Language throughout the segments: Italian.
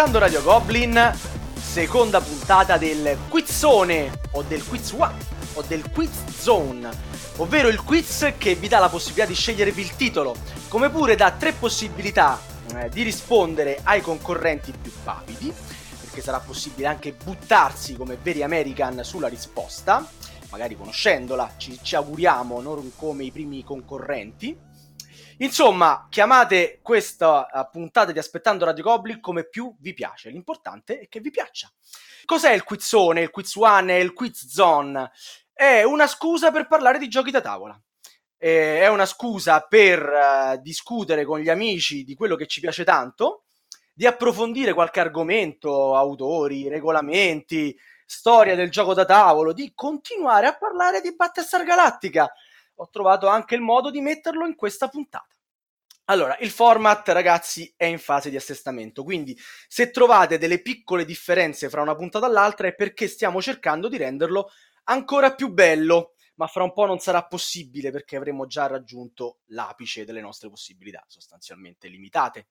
aspettando Radio Goblin, seconda puntata del quizzone o del quiz one o del quiz zone, ovvero il quiz che vi dà la possibilità di scegliervi il titolo, come pure dà tre possibilità eh, di rispondere ai concorrenti più papidi, perché sarà possibile anche buttarsi come veri American sulla risposta, magari conoscendola, ci, ci auguriamo, non come i primi concorrenti. Insomma, chiamate questa uh, puntata di Aspettando Radio Goblin come più vi piace. L'importante è che vi piaccia. Cos'è il quizzone, il quiz one e il quiz zone? È una scusa per parlare di giochi da tavola. è una scusa per uh, discutere con gli amici di quello che ci piace tanto, di approfondire qualche argomento, autori, regolamenti, storia del gioco da tavolo, di continuare a parlare di Battlestar Galactica ho trovato anche il modo di metterlo in questa puntata. Allora, il format, ragazzi, è in fase di assestamento, quindi se trovate delle piccole differenze fra una puntata e l'altra è perché stiamo cercando di renderlo ancora più bello, ma fra un po' non sarà possibile perché avremo già raggiunto l'apice delle nostre possibilità, sostanzialmente limitate.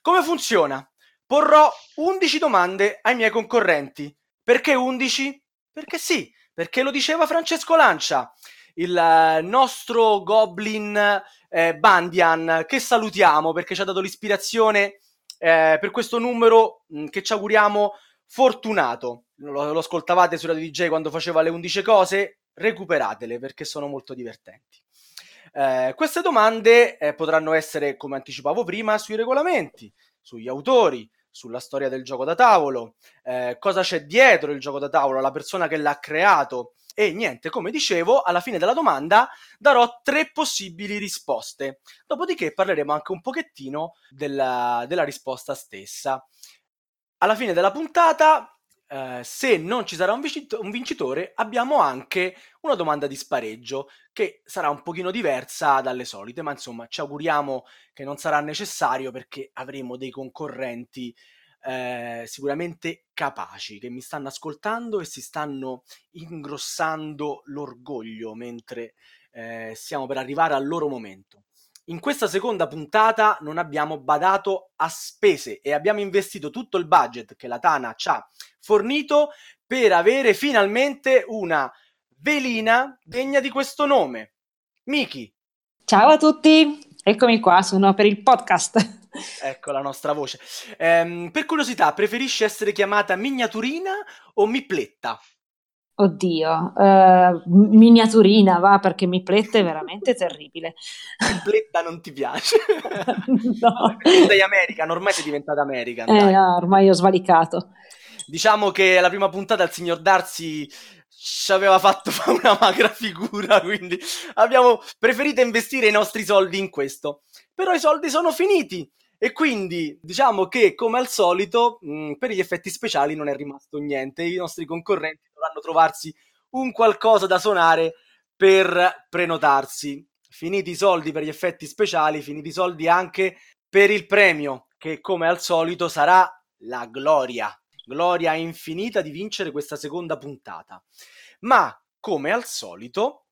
Come funziona? Porrò 11 domande ai miei concorrenti. Perché 11? Perché sì, perché lo diceva Francesco Lancia il eh, nostro Goblin eh, Bandian, che salutiamo perché ci ha dato l'ispirazione eh, per questo numero mh, mm, che ci auguriamo fortunato. Lo, lo ascoltavate su Radio DJ quando faceva le 11 cose? Recuperatele perché sono molto divertenti. Eh, queste domande eh, potranno essere, come anticipavo prima, sui regolamenti, sugli autori, sulla storia del gioco da tavolo, eh, cosa c'è dietro il gioco da tavolo, la persona che l'ha creato, e niente, come dicevo, alla fine della domanda darò tre possibili risposte. Dopodiché parleremo anche un pochettino della, della risposta stessa. Alla fine della puntata, eh, se non ci sarà un, vincit- un, vincitore, abbiamo anche una domanda di spareggio che sarà un pochino diversa dalle solite, ma insomma ci auguriamo che non sarà necessario perché avremo dei concorrenti eh, sicuramente capaci, che mi stanno ascoltando e si stanno ingrossando l'orgoglio mentre eh, stiamo per arrivare al loro momento. In questa seconda puntata non abbiamo badato a spese e abbiamo investito tutto il budget che la Tana ci ha fornito per avere finalmente una velina degna di questo nome. Miki. Ciao a tutti, eccomi qua, sono per il podcast. ecco la nostra voce. Ehm, per curiosità, preferisci essere chiamata miniaturina o mipletta? Oddio, uh, miniaturina va perché mipletta è veramente terribile. Mipletta non ti piace? no. Sei American, ormai sei diventata American. Eh, no, ormai ho svalicato. Diciamo che alla prima puntata il signor Darcy ci aveva fatto una magra figura, quindi abbiamo preferito investire i nostri soldi in questo. Però i soldi sono finiti e quindi diciamo che come al solito mh, per gli effetti speciali non è rimasto niente, i nostri concorrenti dovranno trovarsi un qualcosa da suonare per prenotarsi. Finiti i soldi per gli effetti speciali, finiti i soldi anche per il premio, che come al solito sarà la gloria. Gloria infinita di vincere questa seconda puntata. Ma come al solito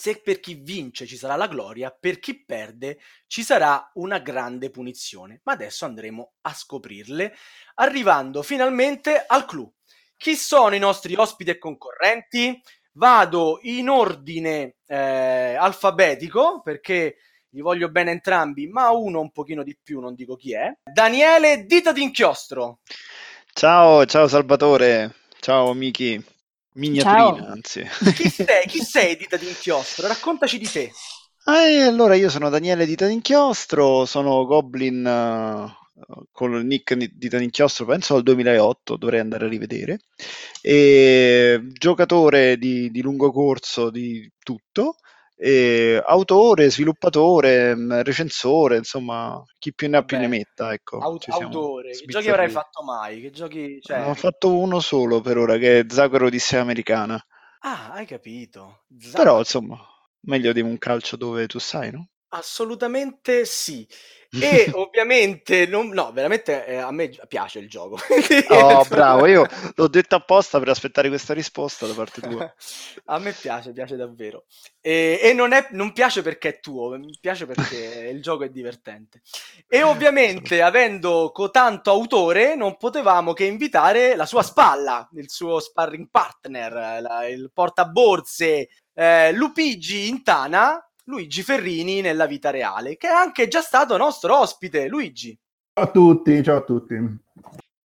se per chi vince ci sarà la gloria, per chi perde ci sarà una grande punizione. Ma adesso andremo a scoprirle, arrivando finalmente al clou. Chi sono i nostri ospiti e concorrenti? Vado in ordine eh, alfabetico perché li voglio bene entrambi, ma uno un pochino di più, non dico chi è. Daniele Dita d'Inchiostro. Ciao, ciao Salvatore. Ciao Miki. Miniaturina, Ciao. anzi. Chi sei? Chi sei Dita d'Inchiostro? Raccontaci di te. Eh, allora, io sono Daniele Dita d'Inchiostro, sono Goblin uh, con il nick Dita d'Inchiostro, penso dal 2008, dovrei andare a rivedere. E, giocatore di, di lungo corso di tutto e autore, sviluppatore, mm, recensore, insomma, chi più ne ha più ne metta. Ecco, Aut- autore, che giochi avrai fatto mai? Che giochi, cioè... Ho fatto uno solo per ora, che è Zagoro Odissea Americana. Ah, hai capito. Zagoro. Però, insomma, meglio di un calcio dove tu sai, no? Assolutamente sì. E ovviamente, non, no, veramente eh, a me piace il gioco. oh, bravo, io l'ho detto apposta per aspettare questa risposta da parte tua. a me piace, piace davvero. E, e non, è, non, piace perché è tuo, mi piace perché il gioco è divertente. E ovviamente, avendo tanto autore, non potevamo che invitare la sua spalla, il suo sparring partner, la, il portaborse, eh, Lupigi Intana, Luigi Ferrini nella vita reale, che è anche già stato nostro ospite. Luigi. Ciao a tutti, ciao a tutti.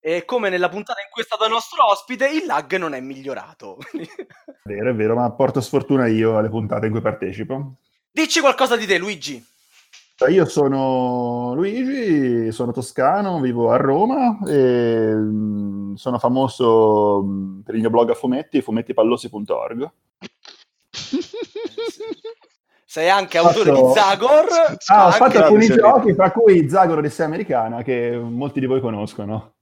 E come nella puntata in cui è stato nostro ospite, il lag non è migliorato. È vero, è vero, ma porto sfortuna io alle puntate in cui partecipo. Dici qualcosa di te, Luigi. Io sono Luigi, sono toscano, vivo a Roma e mm, sono famoso mm, per il mio blog a fumetti, fumettipallosi.org. Sei anche autore fatto... di Zagor. Ah, ho fatto alcuni giochi, tra cui Zagor Odissea Americana, che molti di voi conoscono.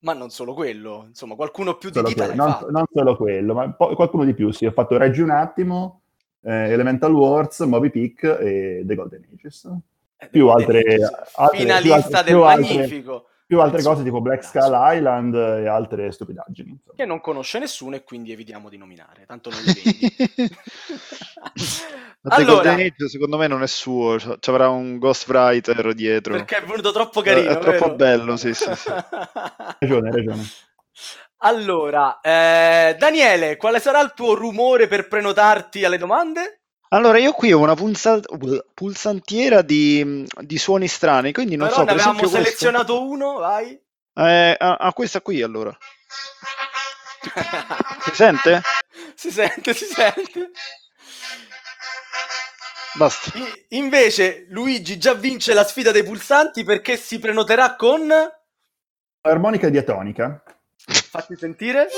Ma non solo quello, insomma, qualcuno più solo di te non, non, solo quello, ma po- qualcuno di più, sì. Ho fatto Reggi un attimo, eh, Elemental Wars, Moby Peak e The Golden Ages. Eh, più, altre, altre, Finalista più altre, del Magnifico. Altre, più altre cose tipo Black Skull Island e altre stupidaggini. Insomma. Che non conosce nessuno e quindi evitiamo di nominare, tanto non le vedi. allora, Age, secondo me non è suo, ci avrà un ghostwriter dietro. Perché è venuto troppo carino. È, è troppo bello, sì, sì, sì. ragione, ragione. Allora, eh, Daniele, quale sarà il tuo rumore per prenotarti alle domande? Allora, io qui ho una pulsa- pulsantiera di, di suoni strani, quindi non Però so... ne avevamo questo... selezionato uno, vai. Eh, ah, ah, questa qui allora. si sente? Si sente, si sente. Basta. I- invece Luigi già vince la sfida dei pulsanti perché si prenoterà con... Armonica diatonica. Fatti sentire.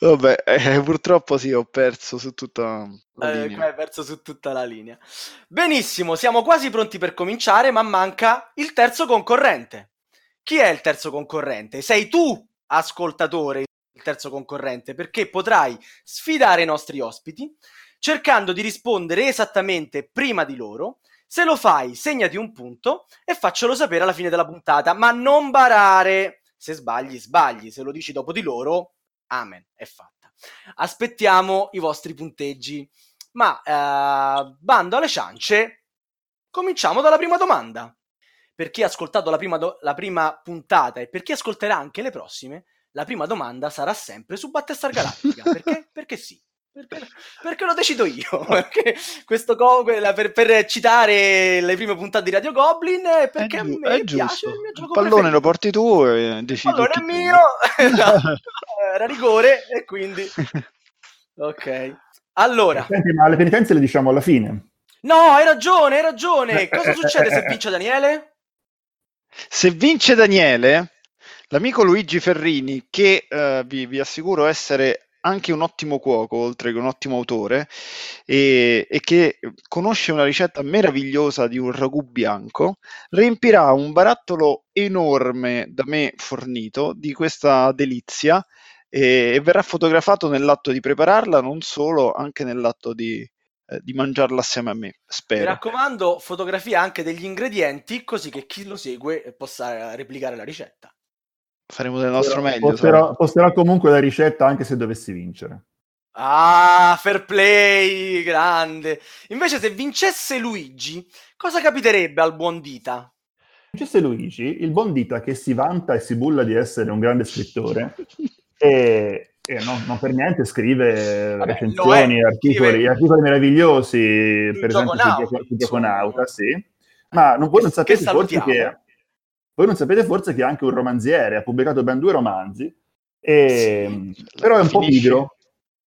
Vabbè, eh, purtroppo sì, ho perso su tutta la eh, linea. hai perso su tutta la linea. Benissimo, siamo quasi pronti per cominciare, ma manca il terzo concorrente. Chi è il terzo concorrente? Sei tu, ascoltatore, il terzo concorrente, perché potrai sfidare i nostri ospiti cercando di rispondere esattamente prima di loro. Se lo fai, segnati un punto e faccelo sapere alla fine della puntata, ma non barare. Se sbagli, sbagli. Se lo dici dopo di loro, Amen, è fatta. Aspettiamo i vostri punteggi. Ma eh, bando alle ciance, cominciamo dalla prima domanda. Per chi ha ascoltato la prima, do- la prima puntata e per chi ascolterà anche le prossime, la prima domanda sarà sempre su Battlestar Galactica. Perché? Perché sì. Perché, perché, lo decido io. Perché questo co- per, per, citare le prime puntate di Radio Goblin, perché è, a me è piace il mio gioco Il pallone preferito. lo porti tu e decidi. Pallone è mio, era rigore e quindi... Ok. Allora. Senti, ma le penitenze le diciamo alla fine. No, hai ragione, hai ragione. Cosa succede se vince Daniele? Se vince Daniele, l'amico Luigi Ferrini, che uh, vi, vi assicuro essere anche un ottimo cuoco, oltre che un ottimo autore, e, e, che conosce una ricetta meravigliosa di un ragù bianco, riempirà un barattolo enorme da me fornito di questa delizia e, e verrà fotografato nell'atto di prepararla, non solo, anche nell'atto di, eh, di mangiarla assieme a me, spero. Mi raccomando, fotografia anche degli ingredienti, così che chi lo segue possa replicare la ricetta faremo del nostro meglio. Posterò, posterò, comunque la ricetta anche se dovessi vincere. Ah, fair play, grande. Invece se vincesse Luigi, cosa capiterebbe al buon Dita? Vincesse Luigi, il buon Dita che si vanta e si bulla di essere un grande scrittore e, e no, non per niente scrive Vabbè, recensioni, articoli, scrive... articoli meravigliosi, il per esempio su Gioconauta, sì. Ma non, voi non sapete forse che voi non sapete forse che è anche un romanziere, ha pubblicato ben due romanzi, e, sì, però è un po' pigro,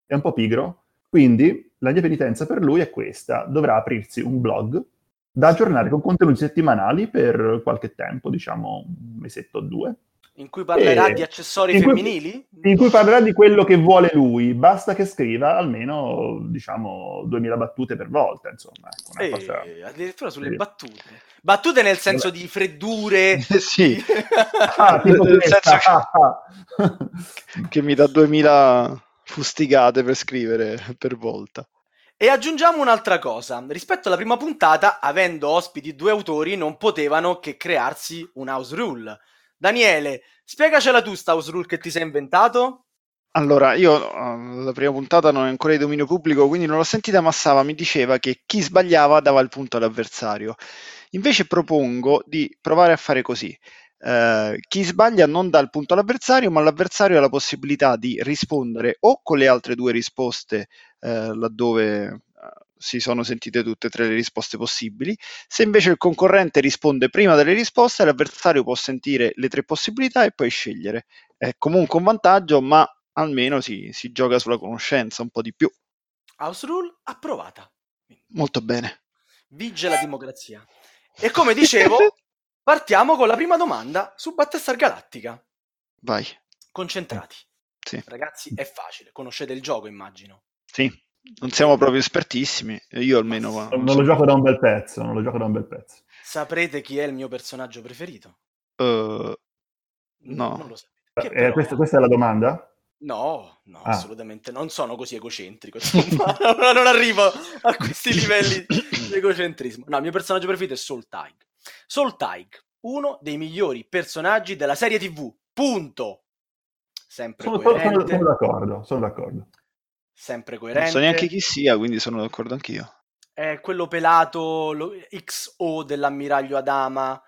è un po' pigro, quindi la mia penitenza per lui è questa, dovrà aprirsi un blog da aggiornare con contenuti settimanali per qualche tempo, diciamo un mesetto o due. In cui parlerà e... di accessori in femminili? Cui, in cui parlerà di quello che vuole lui, basta che scriva almeno, diciamo, 2000 battute per volta, insomma. Ecco, e... cosa... Addirittura sulle sì. battute. Battute nel senso di freddure. sì. ah, tipo nel senso che... che mi dà 2000 fustigate per scrivere per volta. E aggiungiamo un'altra cosa, rispetto alla prima puntata, avendo ospiti due autori, non potevano che crearsi un house rule. Daniele, spiegacela tu sta house rule che ti sei inventato? Allora, io uh, la prima puntata non è ancora di dominio pubblico, quindi non l'ho sentita, ma Sava mi diceva che chi sbagliava dava il punto all'avversario. Invece propongo di provare a fare così. Uh, chi sbaglia non dà il punto all'avversario, ma l'avversario ha la possibilità di rispondere o con le altre due risposte uh, laddove si sono sentite tutte e tre le risposte possibili. Se invece il concorrente risponde prima delle risposte, l'avversario può sentire le tre possibilità e poi scegliere. È comunque un vantaggio, ma almeno si, si gioca sulla conoscenza un po' di più. House Rule approvata. Molto bene. Vige la democrazia. E come dicevo, partiamo con la prima domanda su Battlestar Galactica. Vai. Concentrati. Sì. Ragazzi, è facile. Conoscete il gioco, immagino. Sì. Non siamo proprio espertissimi, io almeno. Non, non, non lo gioco da un bel pezzo, non lo gioco da un bel pezzo. Saprete chi è il mio personaggio preferito? Uh, no. Non lo sapete. Eh, questa, questa, è la domanda? No, no, ah. assolutamente non sono così egocentrico. non arrivo a questi livelli di egocentrismo. No, il mio personaggio preferito è Soul Tig. Soul Tig, uno dei migliori personaggi della serie TV. Punto. Sempre sono, sono, sono d'accordo, sono d'accordo. Sempre coerente. Non so neanche chi sia, quindi sono d'accordo anch'io. È quello pelato, lo XO dell'ammiraglio Adama,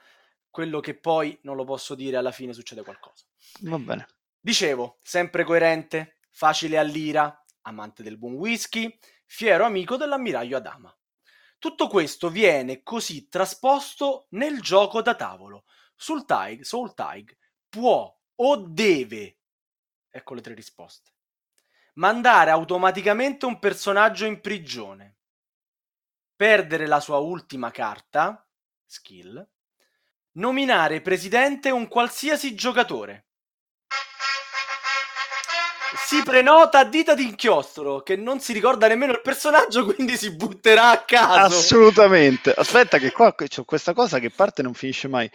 quello che poi non lo posso dire, alla fine succede qualcosa. Va bene. Dicevo, sempre coerente, facile all'ira, amante del buon whisky, fiero amico dell'ammiraglio Adama. Tutto questo viene così trasposto nel gioco da tavolo. Sul Tig, Soul Tig può o deve, ecco le tre risposte, mandare automaticamente un personaggio in prigione, perdere la sua ultima carta, skill, nominare presidente un qualsiasi giocatore si prenota a dita d'inchiostro che non si ricorda nemmeno il personaggio, quindi si butterà a caso. Assolutamente. Aspetta, che qua c'è questa cosa che parte e non finisce mai.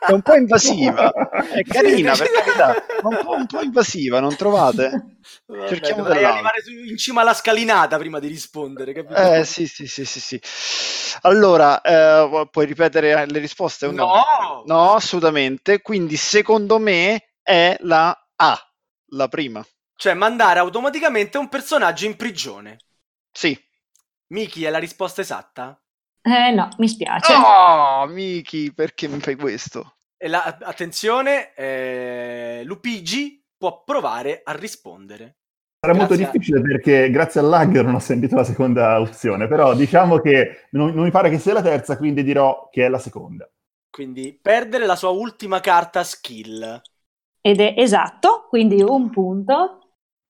È un po' invasiva, è carina per carità, ma un po', un po invasiva, non trovate? Vabbè, Cerchiamo di arrivare in cima alla scalinata prima di rispondere, capito? Eh sì, sì, sì, sì, sì. Allora, eh, puoi ripetere le risposte? No! no, no assolutamente. Quindi secondo me è la A, la prima. Cioè mandare automaticamente un personaggio in prigione. Sì. Miki, è la risposta esatta? Eh no, mi spiace. Oh, Miki, perché mi fai questo? E la, attenzione, eh, Lupigi può provare a rispondere. Sarà molto difficile perché grazie al lag non ho sentito la seconda opzione, però diciamo che non, non mi pare che sia la terza, quindi dirò che è la seconda. Quindi perdere la sua ultima carta skill. Ed è esatto, quindi un punto.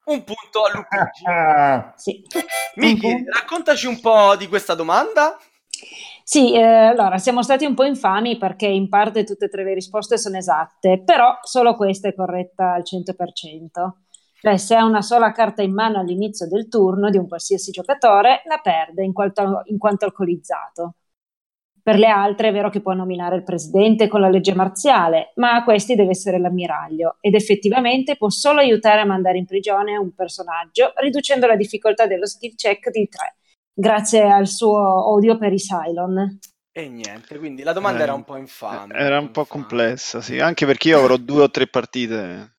Un punto a Luigi. sì. Miki, raccontaci un po' di questa domanda. Sì, eh, allora siamo stati un po' infami perché in parte tutte e tre le risposte sono esatte, però solo questa è corretta al 100%. Cioè, se ha una sola carta in mano all'inizio del turno di un qualsiasi giocatore, la perde in quanto, in quanto alcolizzato. Per le altre è vero che può nominare il presidente con la legge marziale, ma a questi deve essere l'ammiraglio ed effettivamente può solo aiutare a mandare in prigione un personaggio, riducendo la difficoltà dello skill check di 3, grazie al suo odio per i Cylon. E niente, quindi la domanda eh, era un po' infame. Era un po' infame. complessa, sì, anche perché io avrò due o tre partite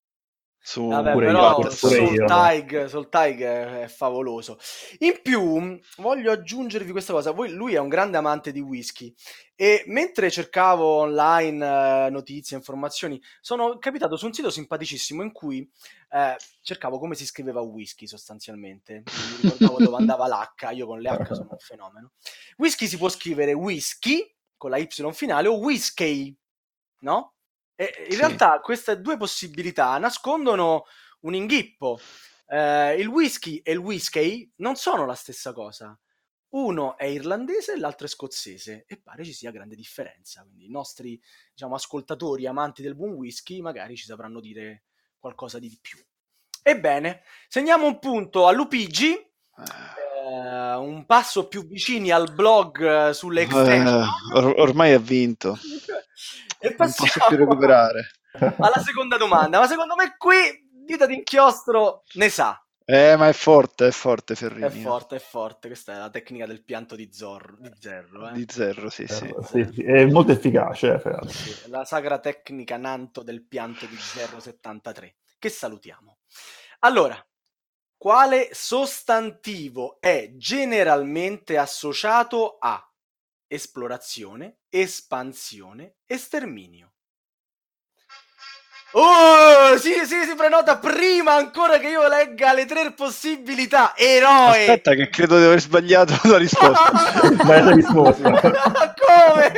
su Vabbè, però io, Soul, Tig, Soul Tig è, è, favoloso. In più, voglio aggiungervi questa cosa: Voi, lui è un grande amante di whisky. E mentre cercavo online eh, notizie, informazioni, sono capitato su un sito simpaticissimo in cui eh, cercavo come si scriveva whisky sostanzialmente. Mi ricordavo dove andava l'H, io con le H sono un fenomeno. Whisky si può scrivere whisky con la Y finale o whisky, no? E in sì. realtà queste due possibilità nascondono un inghippo. Eh, il whisky e il whisky non sono la stessa cosa. Uno è irlandese e l'altro è scozzese e pare ci sia grande differenza. Quindi i nostri diciamo, ascoltatori amanti del buon whisky magari ci sapranno dire qualcosa di più. Ebbene, segniamo un punto a Lupigi, eh, un passo più vicini al blog eh, sulle extension. Eh, or- ormai ha vinto. E passiamo non posso più recuperare. alla seconda domanda. Ma secondo me qui Dita d'inchiostro ne sa. Eh, ma è forte, è forte Ferrini. È forte, è forte. Questa è la tecnica del pianto di Zorro. Di Zerro, eh? Di Zerro, sì, sì. Sì, sì. È molto efficace. Eh, sì, la sagra tecnica Nanto del pianto di Zerro 73, che salutiamo. Allora, quale sostantivo è generalmente associato a esplorazione, espansione, esterminio? Oh, sì, sì, si prenota prima ancora che io legga le tre possibilità. Eroe! Aspetta, che credo di aver sbagliato la risposta. Sbagliata risposta. Come?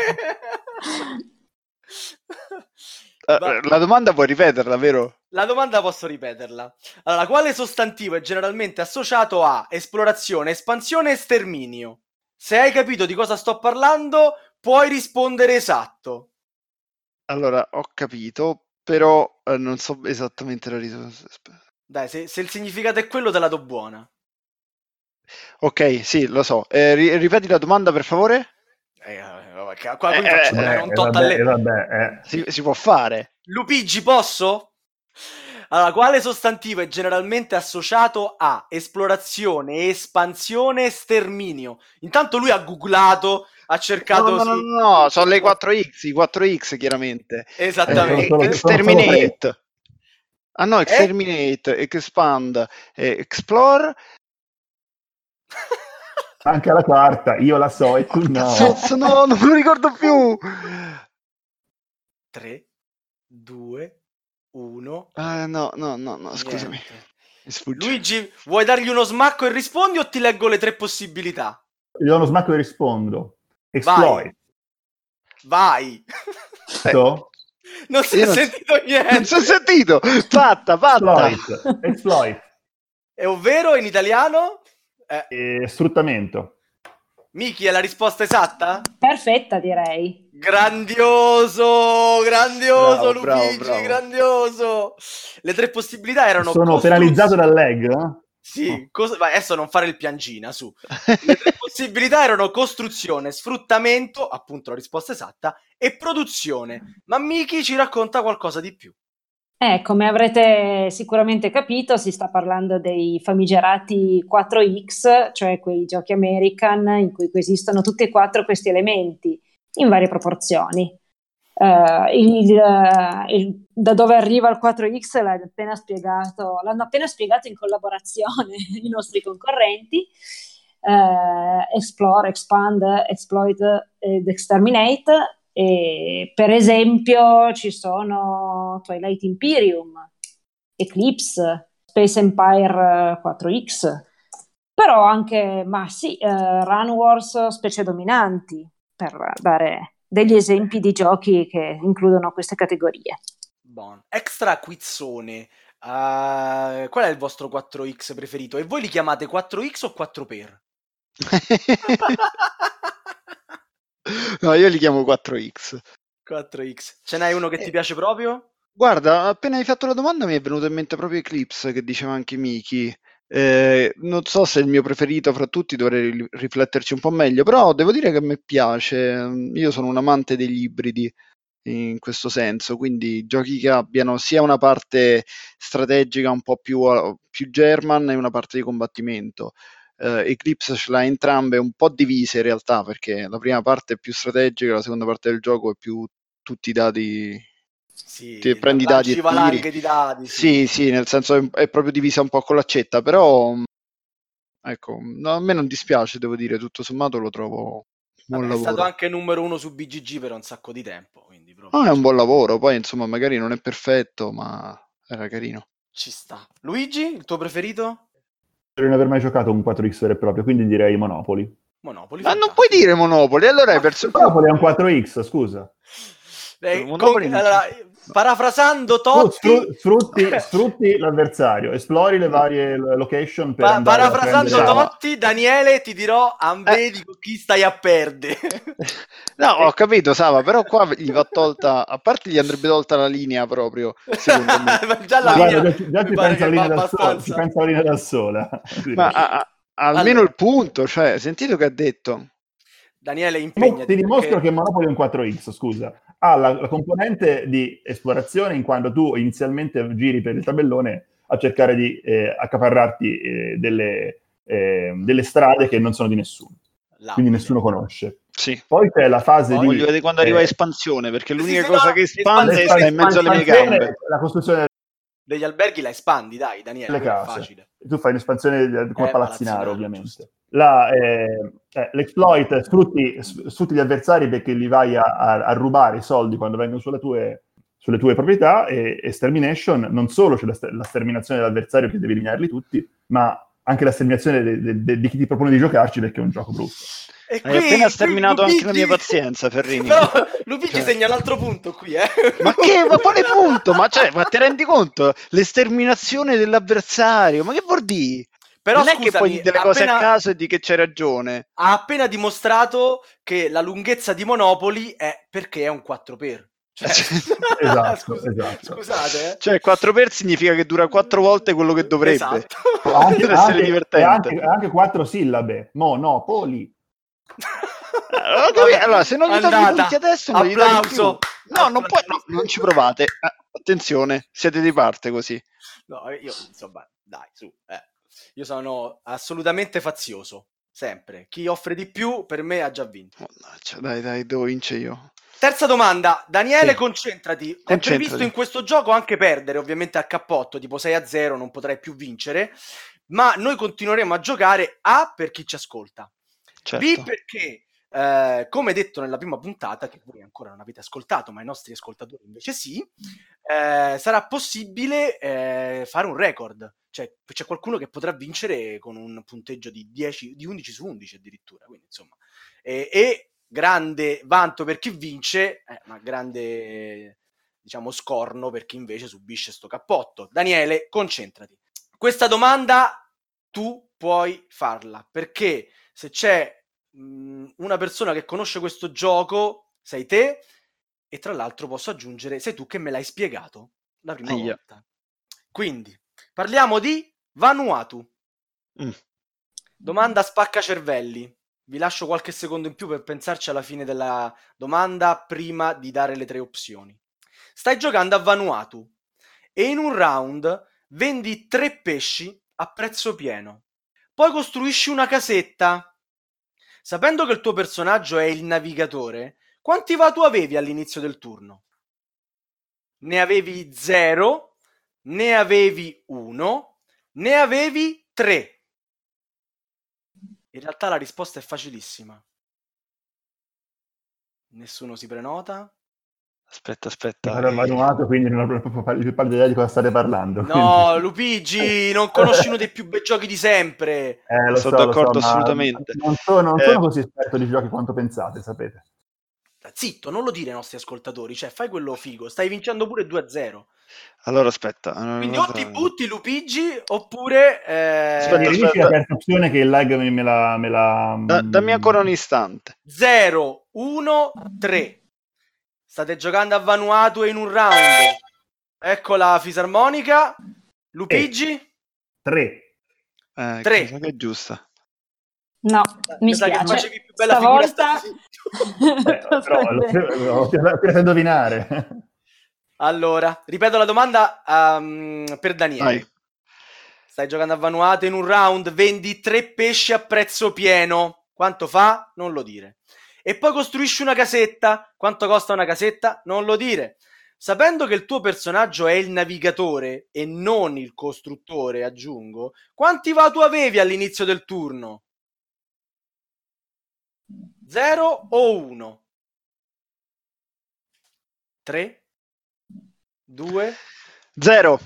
Uh, la domanda puoi ripeterla, vero? La domanda posso ripeterla. Allora, quale sostantivo è generalmente associato a esplorazione, espansione e sterminio? Se hai capito di cosa sto parlando, puoi rispondere esatto. Allora, ho capito, però eh, non so esattamente la risposta. Dai, se, se, il significato è quello, te la do buona. Ok, sì, lo so. Eh, ri- ripeti la domanda, per favore? Eh, vabbè, qua qui faccio eh, un tot vabbè, vabbè, si, si può fare. Lupigi, posso? Allora, quale sostantivo è generalmente associato a esplorazione, espansione e sterminio? Intanto lui ha googlato, ha cercato... No, no, no, no, no sono le 4X, i 4X chiaramente. Esattamente. Eh, exterminate. Ah no, exterminate, eh? expand, eh, explore... Anche la quarta, io la so e tu no. Cazzo, no, non lo ricordo più. 3, 2, 1. Ah, no, no, no, no, scusami. Luigi, vuoi dargli uno smacco e rispondi o ti leggo le tre possibilità? Gli do uno smacco e rispondo. Exploit. Vai. Vai. Non si è sentito niente. Non si è sentito. Fatta, fatta. Exploit. Exploit. E ovvero in italiano? Eh. sfruttamento. Miki, è la risposta esatta? Perfetta, direi. Grandioso, grandioso, bravo, Luigi, bravo, bravo. grandioso. Le tre possibilità erano... Sono penalizzato dal lag? Eh? Sì, cos- vai, adesso non fare il piangina, su. Le tre possibilità erano costruzione, sfruttamento, appunto la risposta esatta, e produzione. Ma Miki ci racconta qualcosa di più. Eh, come avrete sicuramente capito, si sta parlando dei famigerati 4X, cioè quei giochi American in cui coesistono tutti e quattro questi elementi in varie proporzioni. Uh, il, il, da dove arriva il 4X l'hanno appena spiegato, l'hanno appena spiegato in collaborazione i nostri concorrenti. Uh, explore, expand, exploit ed exterminate e, per esempio ci sono Twilight Imperium, Eclipse, Space Empire 4X, però anche, ma sì, uh, Run Wars Specie Dominanti, per dare degli esempi di giochi che includono queste categorie. Bon. Extra quizzone. Uh, qual è il vostro 4X preferito? E voi li chiamate 4X o 4 per? No, io li chiamo 4X. 4X. Ce n'hai uno che eh, ti piace proprio? Guarda, appena hai fatto la domanda mi è venuto in mente proprio Eclipse, che diceva anche Miki. Eh, non so se è il mio preferito fra tutti, dovrei rifletterci un po' meglio, però devo dire che a me piace. Io sono un amante degli ibridi in questo senso, quindi giochi che abbiano sia una parte strategica un po' più, più German e una parte di combattimento eh, Eclipse ce l'ha entrambe un po' divise in realtà perché la prima parte è più strategica, la seconda parte del gioco è più tutti i dati sì, ti prendi i dati e tiri. di dati. Sì. sì, sì, nel senso è, è, proprio divisa un po' con l'accetta, però ecco, no, a me non dispiace, devo dire, tutto sommato lo trovo buon Vabbè, È stato anche numero uno su BGG per un sacco di tempo, quindi proprio... ah, è un buon lavoro, poi insomma magari non è perfetto, ma era carino. Ci sta. Luigi, il tuo preferito? Non aver mai giocato un 4X vero e proprio, quindi direi Monopoli. Monopoli. Ma non puoi dire Monopoli, allora hai perso Monopoli è un 4X, scusa. Eh, con, allora, parafrasando Totti. Sfrutti, sfrutti, l'avversario esplori le varie location per pa- parafrasando Totti Daniele ti dirò vedi eh. chi stai a perdere no ho capito Sava però qua gli va tolta a parte gli andrebbe tolta la linea proprio secondo me. Già la linea già, già ti pensa linea da sola, pensa la linea da sola. Ma a, a, almeno allora. il punto cioè sentito che ha detto Daniele impegnati ti dimostro perché... che Monopoly è un 4X scusa ha la, la, componente di esplorazione in quando tu inizialmente giri per il tabellone a cercare di eh, accaparrarti eh, delle, eh, delle, strade che non sono di nessuno. Là, quindi nessuno conosce. Sì. Poi c'è la fase Poi di... Voglio vedere quando arriva eh, espansione, perché l'unica sì, cosa no, che espande sta in mezzo alle mie gambe. La costruzione degli alberghi la espandi, dai, Daniele. Le case. Tu fai un'espansione come eh, palazzinaro, ovviamente. La, eh, eh, l'exploit sfrutti, sfrutti, gli avversari perché li vai a, a, a rubare i soldi quando vengono sulle tue, sulle tue proprietà e Extermination non solo c'è la, la sterminazione dell'avversario che devi eliminarli tutti, ma anche la sterminazione di chi ti propone di giocarci perché è un gioco brutto. E Hai qui, appena sterminato Luigi... anche la mia pazienza, Ferrini. Però Luigi cioè... segna un altro punto qui, eh. Ma che? Ma quale punto? Ma, cioè, ma ti rendi conto? L'esterminazione dell'avversario, ma che vuol dire? Però non scusami, è che poi delle appena... cose a caso e di che c'è ragione. Ha appena dimostrato che la lunghezza di Monopoli è perché è un 4 per. Cioè... esatto, esatto. Scusate, eh? cioè 4 per significa che dura 4 volte quello che dovrebbe. Esatto. anche, anche, divertente. Anche, anche 4 sillabe. Monopoli. Vabbè, allora, se non gli togli i punti adesso, non applauso. No, non, puoi, no, non ci provate. Eh, attenzione, siete di parte così. No, io insomma, dai, su. Eh. Io sono assolutamente fazioso, sempre. Chi offre di più per me ha già vinto. Mannaggia, dai, dai, devo vincere io. Terza domanda, Daniele, sì. concentrati. È previsto in questo gioco anche perdere, ovviamente a cappotto, tipo 6 a 0, non potrai più vincere, ma noi continueremo a giocare A per chi ci ascolta. Certo. B perché, eh, come detto nella prima puntata, che voi ancora non avete ascoltato, ma i nostri ascoltatori invece sì, eh, sarà possibile eh, fare un record. Cioè, c'è qualcuno che potrà vincere con un punteggio di, 10, di 11 su 11 addirittura. Quindi, insomma, e, e grande vanto per chi vince, eh, ma grande diciamo scorno per chi invece subisce sto cappotto. Daniele, concentrati. Questa domanda tu puoi farla perché se c'è mh, una persona che conosce questo gioco, sei te e tra l'altro posso aggiungere sei tu che me l'hai spiegato la prima Aia. volta. Quindi, parliamo di Vanuatu. Mm. Domanda spacca cervelli. Vi lascio qualche secondo in più per pensarci alla fine della domanda prima di dare le tre opzioni. Stai giocando a Vanuatu e in un round vendi tre pesci a prezzo pieno. Poi costruisci una casetta. Sapendo che il tuo personaggio è il navigatore, quanti Vatu avevi all'inizio del turno? Ne avevi zero, ne avevi uno, ne avevi tre. In realtà la risposta è facilissima. Nessuno si prenota. Aspetta, aspetta. Era manuato, quindi non ho proprio più pallida idea di cosa state parlando. No, Lupigi, non conosci uno dei più bei giochi di sempre. Eh, lo sono so, d'accordo so, assolutamente. Non sono, non eh. sono così esperto di giochi quanto pensate, sapete. Zitto, non lo dire ai nostri ascoltatori, cioè fai quello figo, stai vincendo pure 2-0. Allora aspetta. Quindi o ti butti Lupigi oppure... Eh... Aspetta, aspetta. la terza opzione che il lag me la... Me la... Da, dammi ancora un istante. 0, 1, 3. State giocando a Vanuatu in un round. Ecco la fisarmonica. Lupigi? 3. Eh, 3. Che è giusta. No, mi spiace. Che facevi più bella Stavolta... figura eh, però preso a indovinare. Allora, ripeto la domanda um, per Daniele. Vai. Stai giocando a Vanuatu in un round, vendi tre pesci a prezzo pieno. Quanto fa? Non lo dire e poi costruisci una casetta. Quanto costa una casetta? Non lo dire. Sapendo che il tuo personaggio è il navigatore e non il costruttore, aggiungo, quanti va tu avevi all'inizio del turno? Zero o uno? Tre? Due? Zero.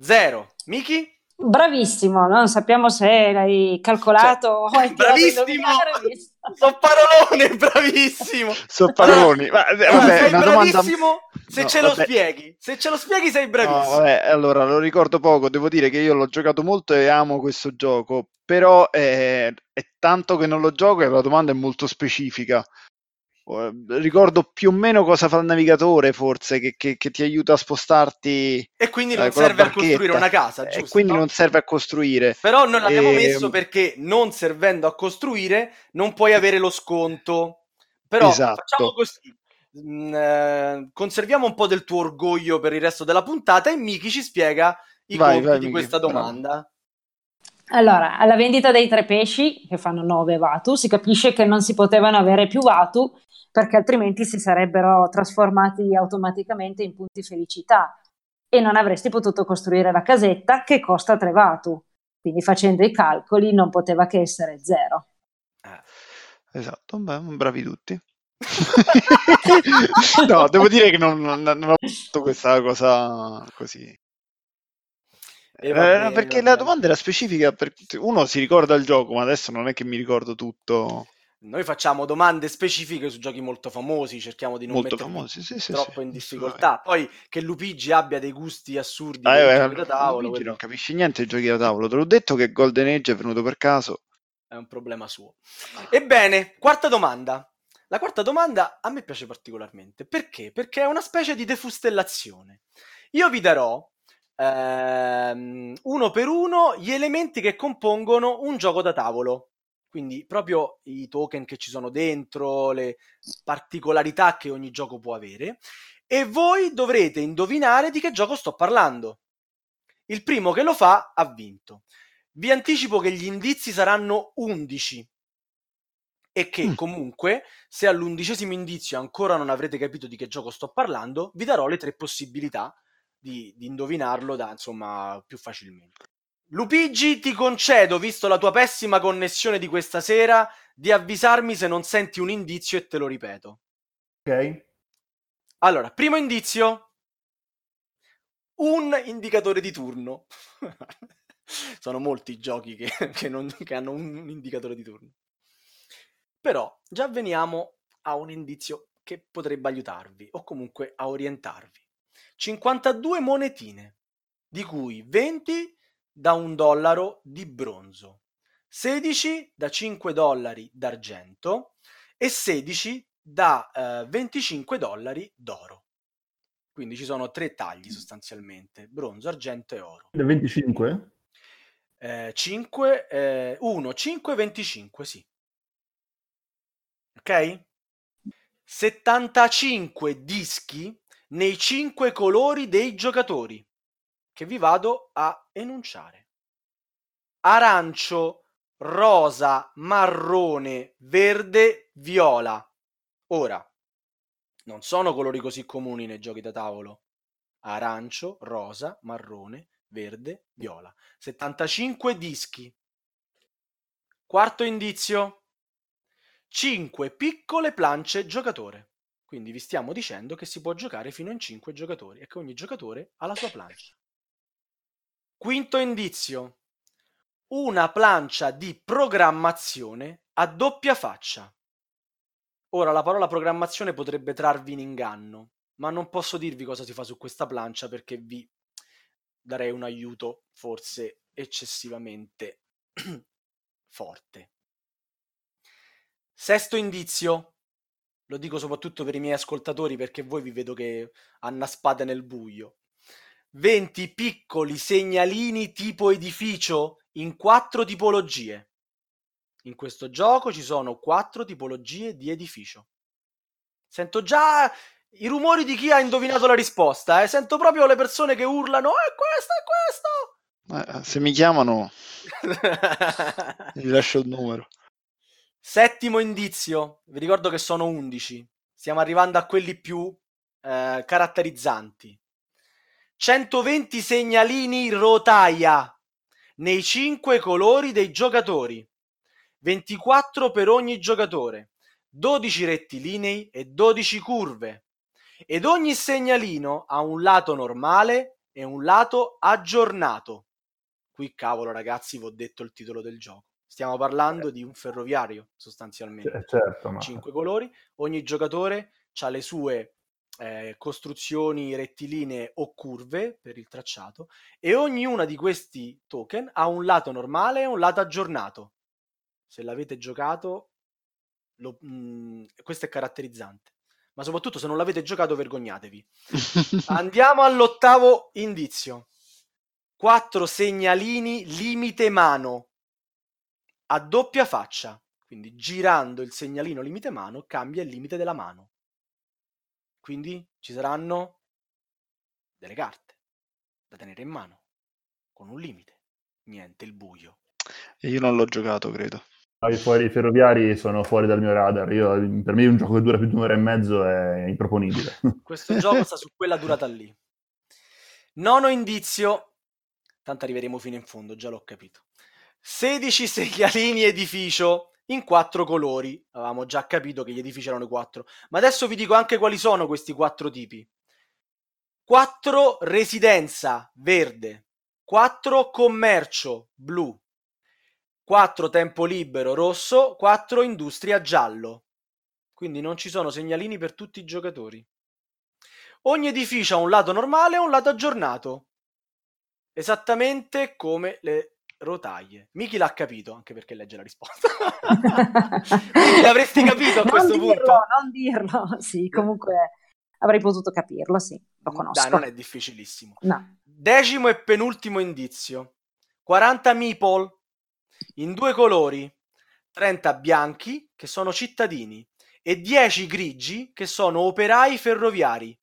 Zero. Miki? Bravissimo, non sappiamo se l'hai calcolato cioè, o Bravissimo! So parolone, bravissimo! So paroloni. Ma, eh, vabbè, sei bravissimo domanda... se no, ce vabbè. lo spieghi. Se ce lo spieghi sei bravissimo. No, vabbè, allora, lo ricordo poco, devo dire che io l'ho giocato molto e amo questo gioco, però è, è tanto che non lo gioco e la domanda è molto specifica. Ricordo più o meno cosa fa il navigatore forse che, che, che ti aiuta a spostarti e quindi non eh, serve a costruire una casa giusto? e quindi non serve a costruire. Però non l'abbiamo e... messo perché non servendo a costruire non puoi avere lo sconto. Però esatto. facciamo così. Mm, eh, conserviamo un po' del tuo orgoglio per il resto della puntata e Miki ci spiega i vai, vai, di questa domanda. Allora, alla vendita dei tre pesci, che fanno 9 Vatu, si capisce che non si potevano avere più Vatu perché altrimenti si sarebbero trasformati automaticamente in punti felicità e non avresti potuto costruire la casetta che costa 3 Vatu. Quindi facendo i calcoli non poteva che essere zero. Eh. Esatto, beh, bravi tutti. no, devo dire che non, non, non ho fatto questa cosa così. Eh, bene, perché la domanda era specifica, per... uno si ricorda il gioco, ma adesso non è che mi ricordo tutto. Noi facciamo domande specifiche su giochi molto famosi, cerchiamo di non molto famosi, sì, sì, troppo sì, in difficoltà. Poi che Luigi abbia dei gusti assurdi ah, eh, giochi da tavolo. Quello... non capisci niente dei giochi da tavolo. Te l'ho detto che Golden Age è venuto per caso. È un problema suo. Ebbene, quarta domanda. La quarta domanda a me piace particolarmente. Perché? Perché è una specie di defustellazione. Io vi darò ehm, uno per uno gli elementi che compongono un gioco da tavolo. Quindi proprio i token che ci sono dentro, le particolarità che ogni gioco può avere. E voi dovrete indovinare di che gioco sto parlando. Il primo che lo fa ha vinto. Vi anticipo che gli indizi saranno 11 e che mm. comunque, se all'undicesimo indizio ancora non avrete capito di che gioco sto parlando, vi darò le tre possibilità di, di indovinarlo da, insomma, più facilmente. Lupigi, ti concedo, visto la tua pessima connessione di questa sera, di avvisarmi se non senti un indizio e te lo ripeto. Ok. Allora, primo indizio. Un indicatore di turno. Sono molti i giochi che, che, non, che hanno un, un indicatore di turno. Però già veniamo a un indizio che potrebbe aiutarvi o comunque a orientarvi. 52 monetine, di cui 20 da un dollaro di bronzo, 16 da 5 dollari d'argento e 16 da eh, 25 dollari d'oro. Quindi ci sono tre tagli sostanzialmente, bronzo, argento e oro. 25? Eh, 5, eh, 1, 5, 25, sì ok? 75 dischi nei 5 colori dei giocatori che vi vado a enunciare. Arancio, rosa, marrone, verde, viola. Ora, non sono colori così comuni nei giochi da tavolo. Arancio, rosa, marrone, verde, viola. 75 dischi. Quarto indizio. 5 piccole plance giocatore. Quindi vi stiamo dicendo che si può giocare fino in 5 giocatori e che ogni giocatore ha la sua plancia. Quinto indizio. Una plancia di programmazione a doppia faccia. Ora la parola programmazione potrebbe trarvi in inganno, ma non posso dirvi cosa si fa su questa plancia perché vi darei un aiuto forse eccessivamente forte. Sesto indizio, lo dico soprattutto per i miei ascoltatori perché voi vi vedo che annaspate nel buio. 20 piccoli segnalini tipo edificio in quattro tipologie. In questo gioco ci sono quattro tipologie di edificio. Sento già i rumori di chi ha indovinato la risposta, eh? sento proprio le persone che urlano: È questo, è questo! Eh, se mi chiamano, gli lascio il numero. Settimo indizio, vi ricordo che sono 11, stiamo arrivando a quelli più eh, caratterizzanti. 120 segnalini rotaia nei 5 colori dei giocatori, 24 per ogni giocatore, 12 rettilinei e 12 curve. Ed ogni segnalino ha un lato normale e un lato aggiornato. Qui cavolo ragazzi, vi ho detto il titolo del gioco. Stiamo parlando di un ferroviario sostanzialmente. Certo, ma... Cinque colori. Ogni giocatore ha le sue eh, costruzioni rettilinee o curve per il tracciato e ognuna di questi token ha un lato normale e un lato aggiornato. Se l'avete giocato, lo, mh, mm, questo è caratterizzante. Ma soprattutto se non l'avete giocato, vergognatevi. Andiamo all'ottavo indizio. Quattro segnalini limite mano a doppia faccia, quindi girando il segnalino limite mano cambia il limite della mano. Quindi ci saranno delle carte da tenere in mano. con un limite. Niente, il buio. E io non l'ho giocato, credo. I fuori ferroviari sono fuori dal mio radar. Io, per me un gioco che dura più di un'ora e mezzo è improponibile. Questo gioco sta su quella durata lì. Nono indizio. Tanto arriveremo fino in fondo, già l'ho capito. 16 segnalini edificio in quattro colori. Avevamo già capito che gli edifici erano quattro. Ma adesso vi dico anche quali sono questi quattro tipi. 4 residenza verde, 4 commercio blu, 4 tempo libero rosso, 4 industria giallo. Quindi non ci sono segnalini per tutti i giocatori. Ogni edificio ha un lato normale e un lato aggiornato. Esattamente come le rotaie. Miki l'ha capito, anche perché legge la risposta. l'avresti capito a non questo dirlo, punto? Non dirlo, sì, comunque avrei potuto capirlo, sì, lo conosco. Dai, non è difficilissimo. No. Decimo e penultimo indizio. 40 meeple in due colori, 30 bianchi che sono cittadini e 10 grigi che sono operai ferroviari.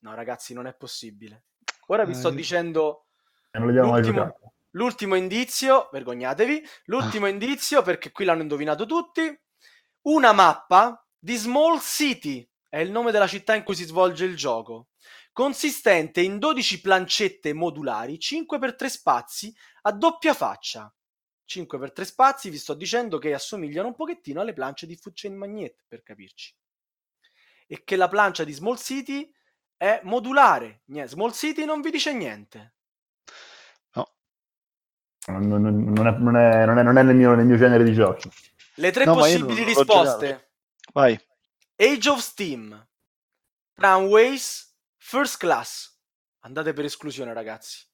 No, ragazzi, non è possibile. Ora vi sto Eh, dicendo non l'abbiamo mai giocato. L'ultimo indizio, vergognatevi, l'ultimo indizio perché qui l'hanno indovinato tutti. Una mappa di Small City, è il nome della città in cui si svolge il gioco, consistente in 12 plancette modulari, 5 per 3 spazi, a doppia faccia. 5 per 3 spazi, vi sto dicendo che assomigliano un pochettino alle planche di Food Chain Magnet, per capirci. E che la plancia di Small City è modulare. Small City non vi dice niente. Non, non- non è, non è- non è- non è nel, mio, nel mio genere di giochi. Le tre No, possibili risposte. Vai. Age of Steam, Tramways, First Class. Andate per esclusione, ragazzi.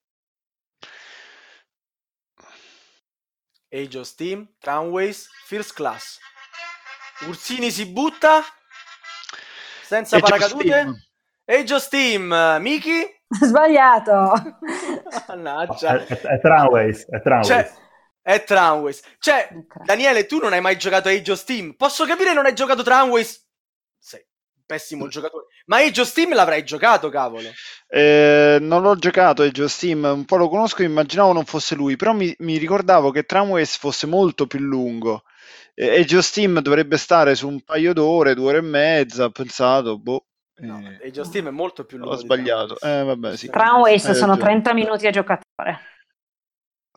Age of Steam, Tramways, First Class. Ursini si butta senza Age of paracadute. Steam. Age of Steam, Miki. Sbagliato. Mannaggia. È, è, è Tramways, è Tramways. Cioè, è Tramways. Cioè. Daniele, tu non hai mai giocato a Age of Steam. Posso capire non hai giocato Tramways? Sei un pessimo giocatore. Ma Age of Steam l'avrai giocato, cavolo. Eh, non l'ho giocato Age of Steam, un po' lo conosco, immaginavo non fosse lui, però mi, mi ricordavo che Tramways fosse molto più lungo. Eh, Age of Steam dovrebbe stare su un paio d'ore, due ore e mezza, ho pensato, boh, No, eh, Age of Steam è molto più lungo. ho sbagliato. Tramways. Eh, vabbè, sì. Tramways Hai sono ragione. 30 minuti a giocatore.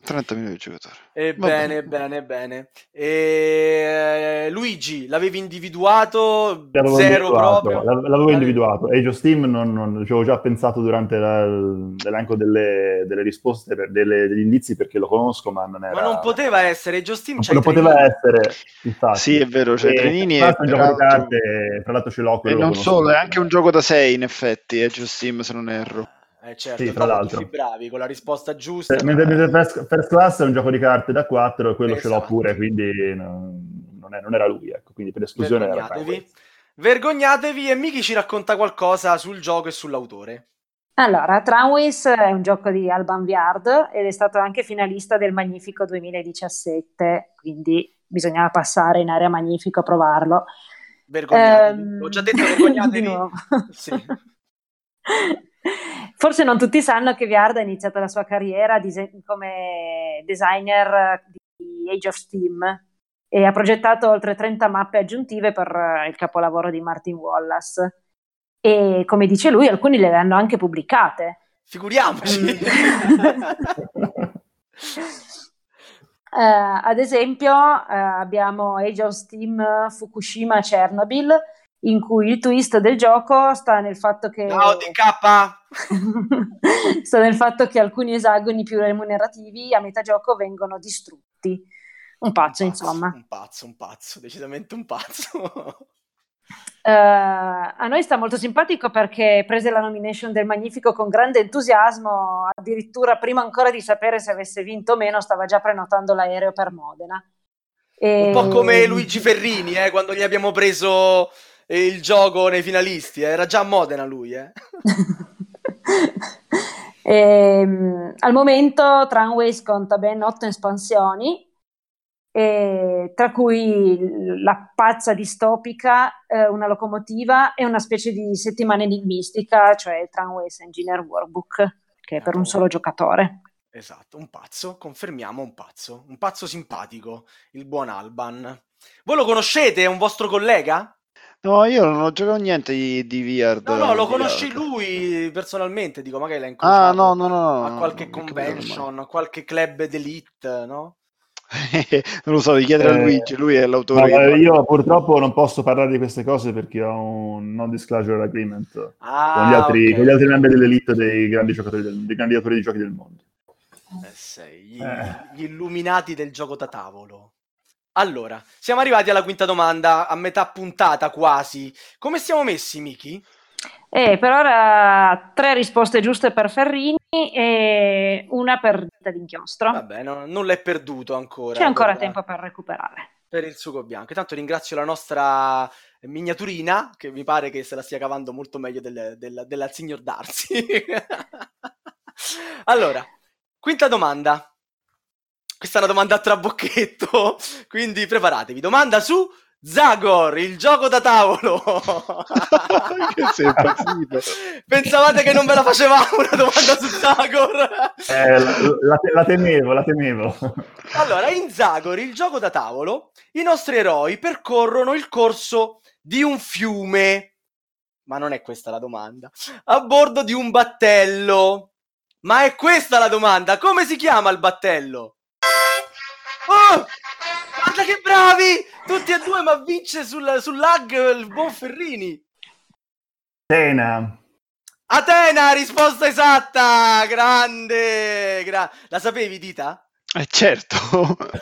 30 minuti di giocatore. Ebbene, bene, bene. E... Luigi, l'avevi individuato? L'avevo Zero individuato, proprio? l'av- l'avevo individuato. Age of Steam non, non- ci avevo già pensato durante la- l'elenco delle, delle risposte, per- delle- degli indizi perché lo conosco, ma non era... Ma non poteva essere Age of Steam. non- c'hai non poteva minuti. essere, infatti. Sì, è vero, c'è E Trenini tra e l'altro è un gioco di peraltro- carte, tra l'altro ce l'ho, E non solo, è anche un gioco da 6 in effetti, Age of Steam se non erro. Eh certo, Sì, tra l'altro. tutti bravi, con la risposta giusta. Eh, Mentre mentre First, First Class è un gioco di carte da 4 e quello ce l'ho Esatto. pure, quindi no- non, è- non era lui, ecco, quindi per esclusione era Vergognatevi. Vergognatevi e Miki ci racconta qualcosa sul gioco e sull'autore. Allora, Tramways è un gioco di Alban Viard ed è stato anche finalista del Magnifico 2017, quindi bisognava passare in area Magnifico a provarlo. Vergognatevi. Ehm, L'ho già detto, di vergognatevi. nuovo. Sì. Forse non tutti sanno che Viard ha iniziato la sua carriera dise- come designer di Age of Steam e ha progettato oltre 30 mappe aggiuntive per eh, il capolavoro di Martin Wallace. E come dice lui, alcuni le hanno anche pubblicate. Figuriamoci. Eh, ad esempio, eh, abbiamo Age of Steam Fukushima Chernobyl, in cui il twist del gioco sta nel fatto che Ciao DK. sta nel fatto che alcuni esagoni più remunerativi a metà gioco vengono distrutti. Un pazzo, insomma. Un pazzo, un pazzo, decisamente un pazzo. Eh, a noi sta molto simpatico perché prese la nomination del Magnifico con grande entusiasmo, addirittura prima ancora di sapere se avesse vinto o meno, stava già prenotando l'aereo per Modena. E- Un po' come Luigi Ferrini, eh, quando gli abbiamo preso il gioco nei finalisti. eh. Era già a Modena lui, eh. Ehm, al momento Tramways conta ben otto espansioni, e tra cui la pazza distopica, eh, una locomotiva e una specie di settimana enigmistica, cioè il Tramways Engineer Workbook, che è per un solo giocatore. Esatto, un pazzo, confermiamo un pazzo, un pazzo simpatico, il buon Alban. Voi lo conoscete? È un vostro collega? No, io non ho giocato niente di, di VR. No, no, lo conosci lui personalmente, dico, magari l'hai Ah, incrociato no, no, no. no, a qualche non mi è capitato convention, a qualche club d'elite, no? non lo so, devi chiedere a Eh, Luigi, lui è No, l'autore. che- io purtroppo non posso parlare di queste cose perché ho un non disclosure agreement Ah, con, gli altri, ok. con gli altri membri dell'elite dei grandi giocatori del, dei grandi autori di giochi del mondo. Eh, sei, gli, Eh. gli illuminati del gioco da tavolo. Allora, siamo arrivati alla quinta domanda, a metà puntata quasi. Come siamo messi, Miki? E per ora tre risposte giuste per Ferrini e una per Dita d'inchiostro. Vabbè, no- nulla è perduto ancora. C'è ancora per- tempo per recuperare. per il sugo bianco. Intanto ringrazio la nostra miniaturina, che mi pare che se la stia cavando molto meglio del, del- della signor Darcy. allora, quinta domanda. Questa è una domanda a trabocchetto, quindi preparatevi. Domanda su Zagor, il gioco da tavolo. Che sei impazzito. Pensavate che non ve la facevamo una domanda su Zagor? Eh, la, la- la temevo, la temevo. Allora, in Zagor, il gioco da tavolo, i nostri eroi percorrono il corso di un fiume. Ma non è questa la domanda. A bordo di un battello. Ma è questa la domanda. Come si chiama il battello? Oh! Guarda che bravi! Tutti e due, ma vince sul, sul lag il buon Ferrini. Tena. Atena, risposta esatta! Grande! gra- la sapevi, Dita? Eh, certo.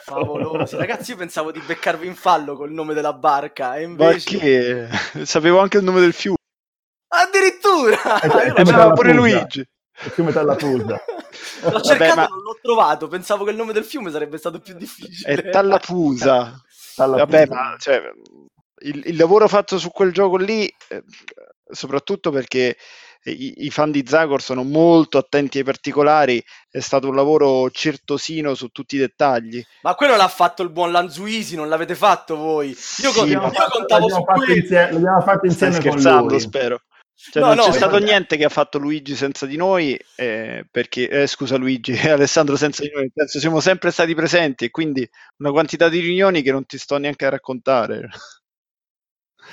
Favolosi. Ragazzi, io pensavo di beccarvi in fallo col nome della barca e Ma invece... che? Sapevo anche il nome del fiume. Addirittura! Eh, eh, dalla pure. Luigi. Il fiume Tallapusa. L'ho Vabbè, cercato ma- e non l'ho trovato. Pensavo che il nome del fiume sarebbe stato più difficile. È Tallapusa. Tallapusa. Vabbè, ma cioè, il, il lavoro fatto su quel gioco lì, eh, soprattutto perché i, i fan di Zagor sono molto attenti ai particolari, è stato un lavoro certosino su tutti i dettagli. Ma quello l'ha fatto il buon Lanzuisi, non l'avete fatto voi. Io, con- Sì, io ma contavo su l'abbiamo fatto, quello. insieme, l'abbiamo fatto Stai insieme con scherzando, spero. Cioè, No, non no, c'è stato niente che ha fatto Luigi senza di noi, eh, perché, eh, scusa Luigi, Alessandro senza di noi, nel senso siamo sempre stati presenti e quindi una quantità di riunioni che non ti sto neanche a raccontare.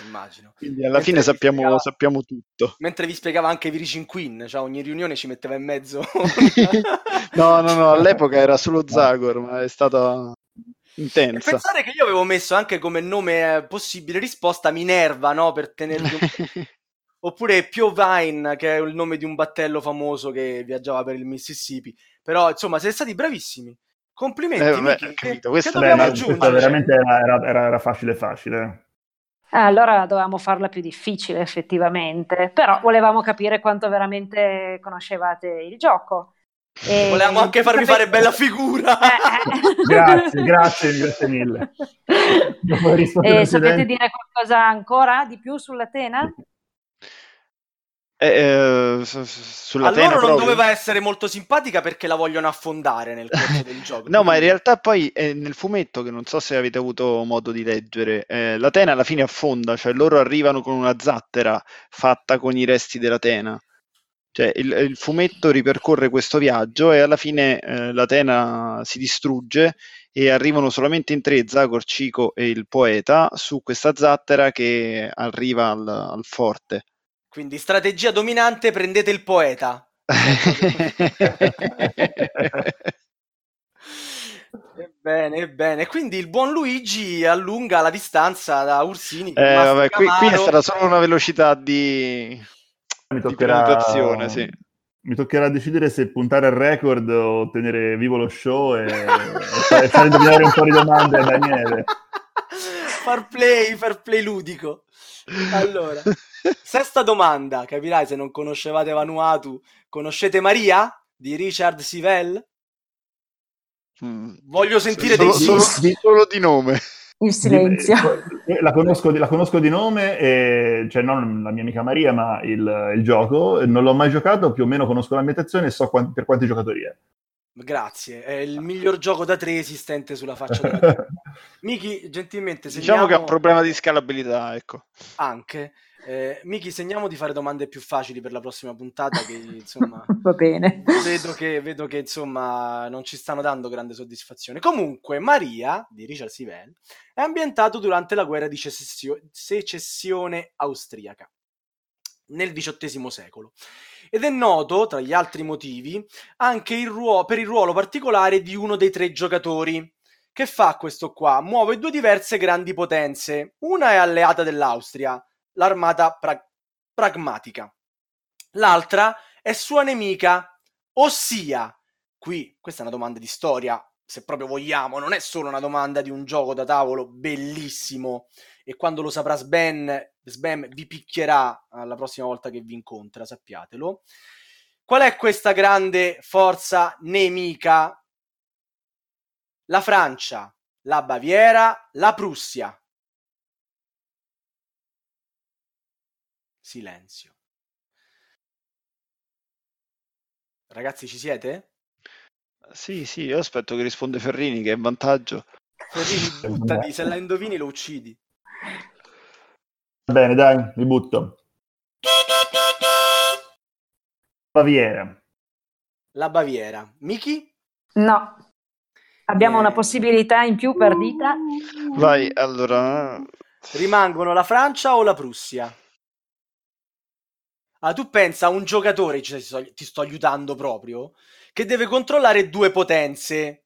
Immagino. Quindi alla Mentre fine sappiamo, spiegava- sappiamo tutto. Mentre vi spiegava anche Virgin Queen, cioè ogni riunione ci metteva in mezzo. No, no, no, all'epoca era solo Zagor, ma è stata E intensa. pensare che io avevo messo anche come nome eh, possibile risposta Minerva, no? Per tenervi un Oppure Pio Vine, che è il nome di un battello famoso che viaggiava per il Mississippi. Però, insomma, siete stati bravissimi. Complimenti, Eh, vabbè, che- capito, che, dobbiamo aggiungere? veramente era, era- era- facile facile. Ah, allora dovevamo farla più difficile effettivamente, però volevamo capire quanto veramente conoscevate il gioco. E- Volevamo anche farvi fare bella figura. Eh, eh. Grazie, grazie, grazie mille. E sapete dire qualcosa ancora di più sull'Atena? Eh, eh, su- su- sulla A loro non proprio? doveva essere molto simpatica perché la vogliono affondare nel corso del gioco. No, ma in realtà poi è nel fumetto, che non so se avete avuto modo di leggere, eh, la Tena alla fine affonda, cioè loro arrivano con una zattera fatta con i resti della Tena. Cioè il, il fumetto ripercorre questo viaggio e alla fine eh, la Tena si distrugge e arrivano solamente in tre, Zagor, Cico e il poeta, su questa zattera che arriva al, al forte. Quindi strategia dominante, prendete il poeta. Ebbene, ebbene. Quindi il buon Luigi allunga la distanza da Ursini. Eh, vabbè, qui, qui è stata solo una velocità di, mi di toccherà, prenotazione, sì. mi toccherà decidere se puntare al record o tenere vivo lo show e, e fare fare indovinare un po' di domande a Daniele. Far play, far play ludico. Allora, sesta domanda. Capirai se non conoscevate Vanuatu. Conoscete Maria di Richard Sivell? Mm. Voglio sentire solo, dei solo- Di- solo di nome. Il silenzio. Eh, La conosco, di- la conosco di nome, e, cioè non la mia amica Maria, ma il, il gioco. Non l'ho mai giocato, più o meno conosco l'ambientazione e so quan- per quanti giocatori è. Grazie, è il miglior gioco da tre esistente sulla faccia della terra. Miki, gentilmente Diciamo che ha segniamo un problema di scalabilità, ecco. anche. Eh, Miki, segniamo di fare domande più facili per la prossima puntata. Che insomma, va bene. Vedo che, vedo che insomma non ci stanno dando grande soddisfazione. Comunque, Maria di Richard Sivel è ambientato durante la guerra di secessio- secessione austriaca nel XVIII secolo ed è noto, tra gli altri motivi, anche il ruolo, per il ruolo particolare di uno dei tre giocatori. Che fa questo qua? Muove due diverse grandi potenze. Una è alleata dell'Austria, l'armata pra- pragmatica. L'altra è sua nemica, ossia, qui questa è una domanda di storia, se proprio vogliamo, non è solo una domanda di un gioco da tavolo bellissimo e quando lo saprà Sven, Sven vi picchierà la prossima volta che vi incontra, sappiatelo. Qual è questa grande forza nemica? La Francia, la Baviera, la Prussia. Silenzio. Ragazzi, ci siete? Sì, sì, io aspetto che risponde Ferrini che è in vantaggio. Ferrini, buttati, se la indovini lo uccidi. Bene, dai, mi butto. Baviera. La Baviera. Miki? No. Abbiamo Eh. una possibilità in più per dita. Vai, allora... Rimangono la Francia o la Prussia? Ah, tu pensa a un giocatore, cioè, ti sto- ti sto aiutando proprio, che deve controllare due potenze,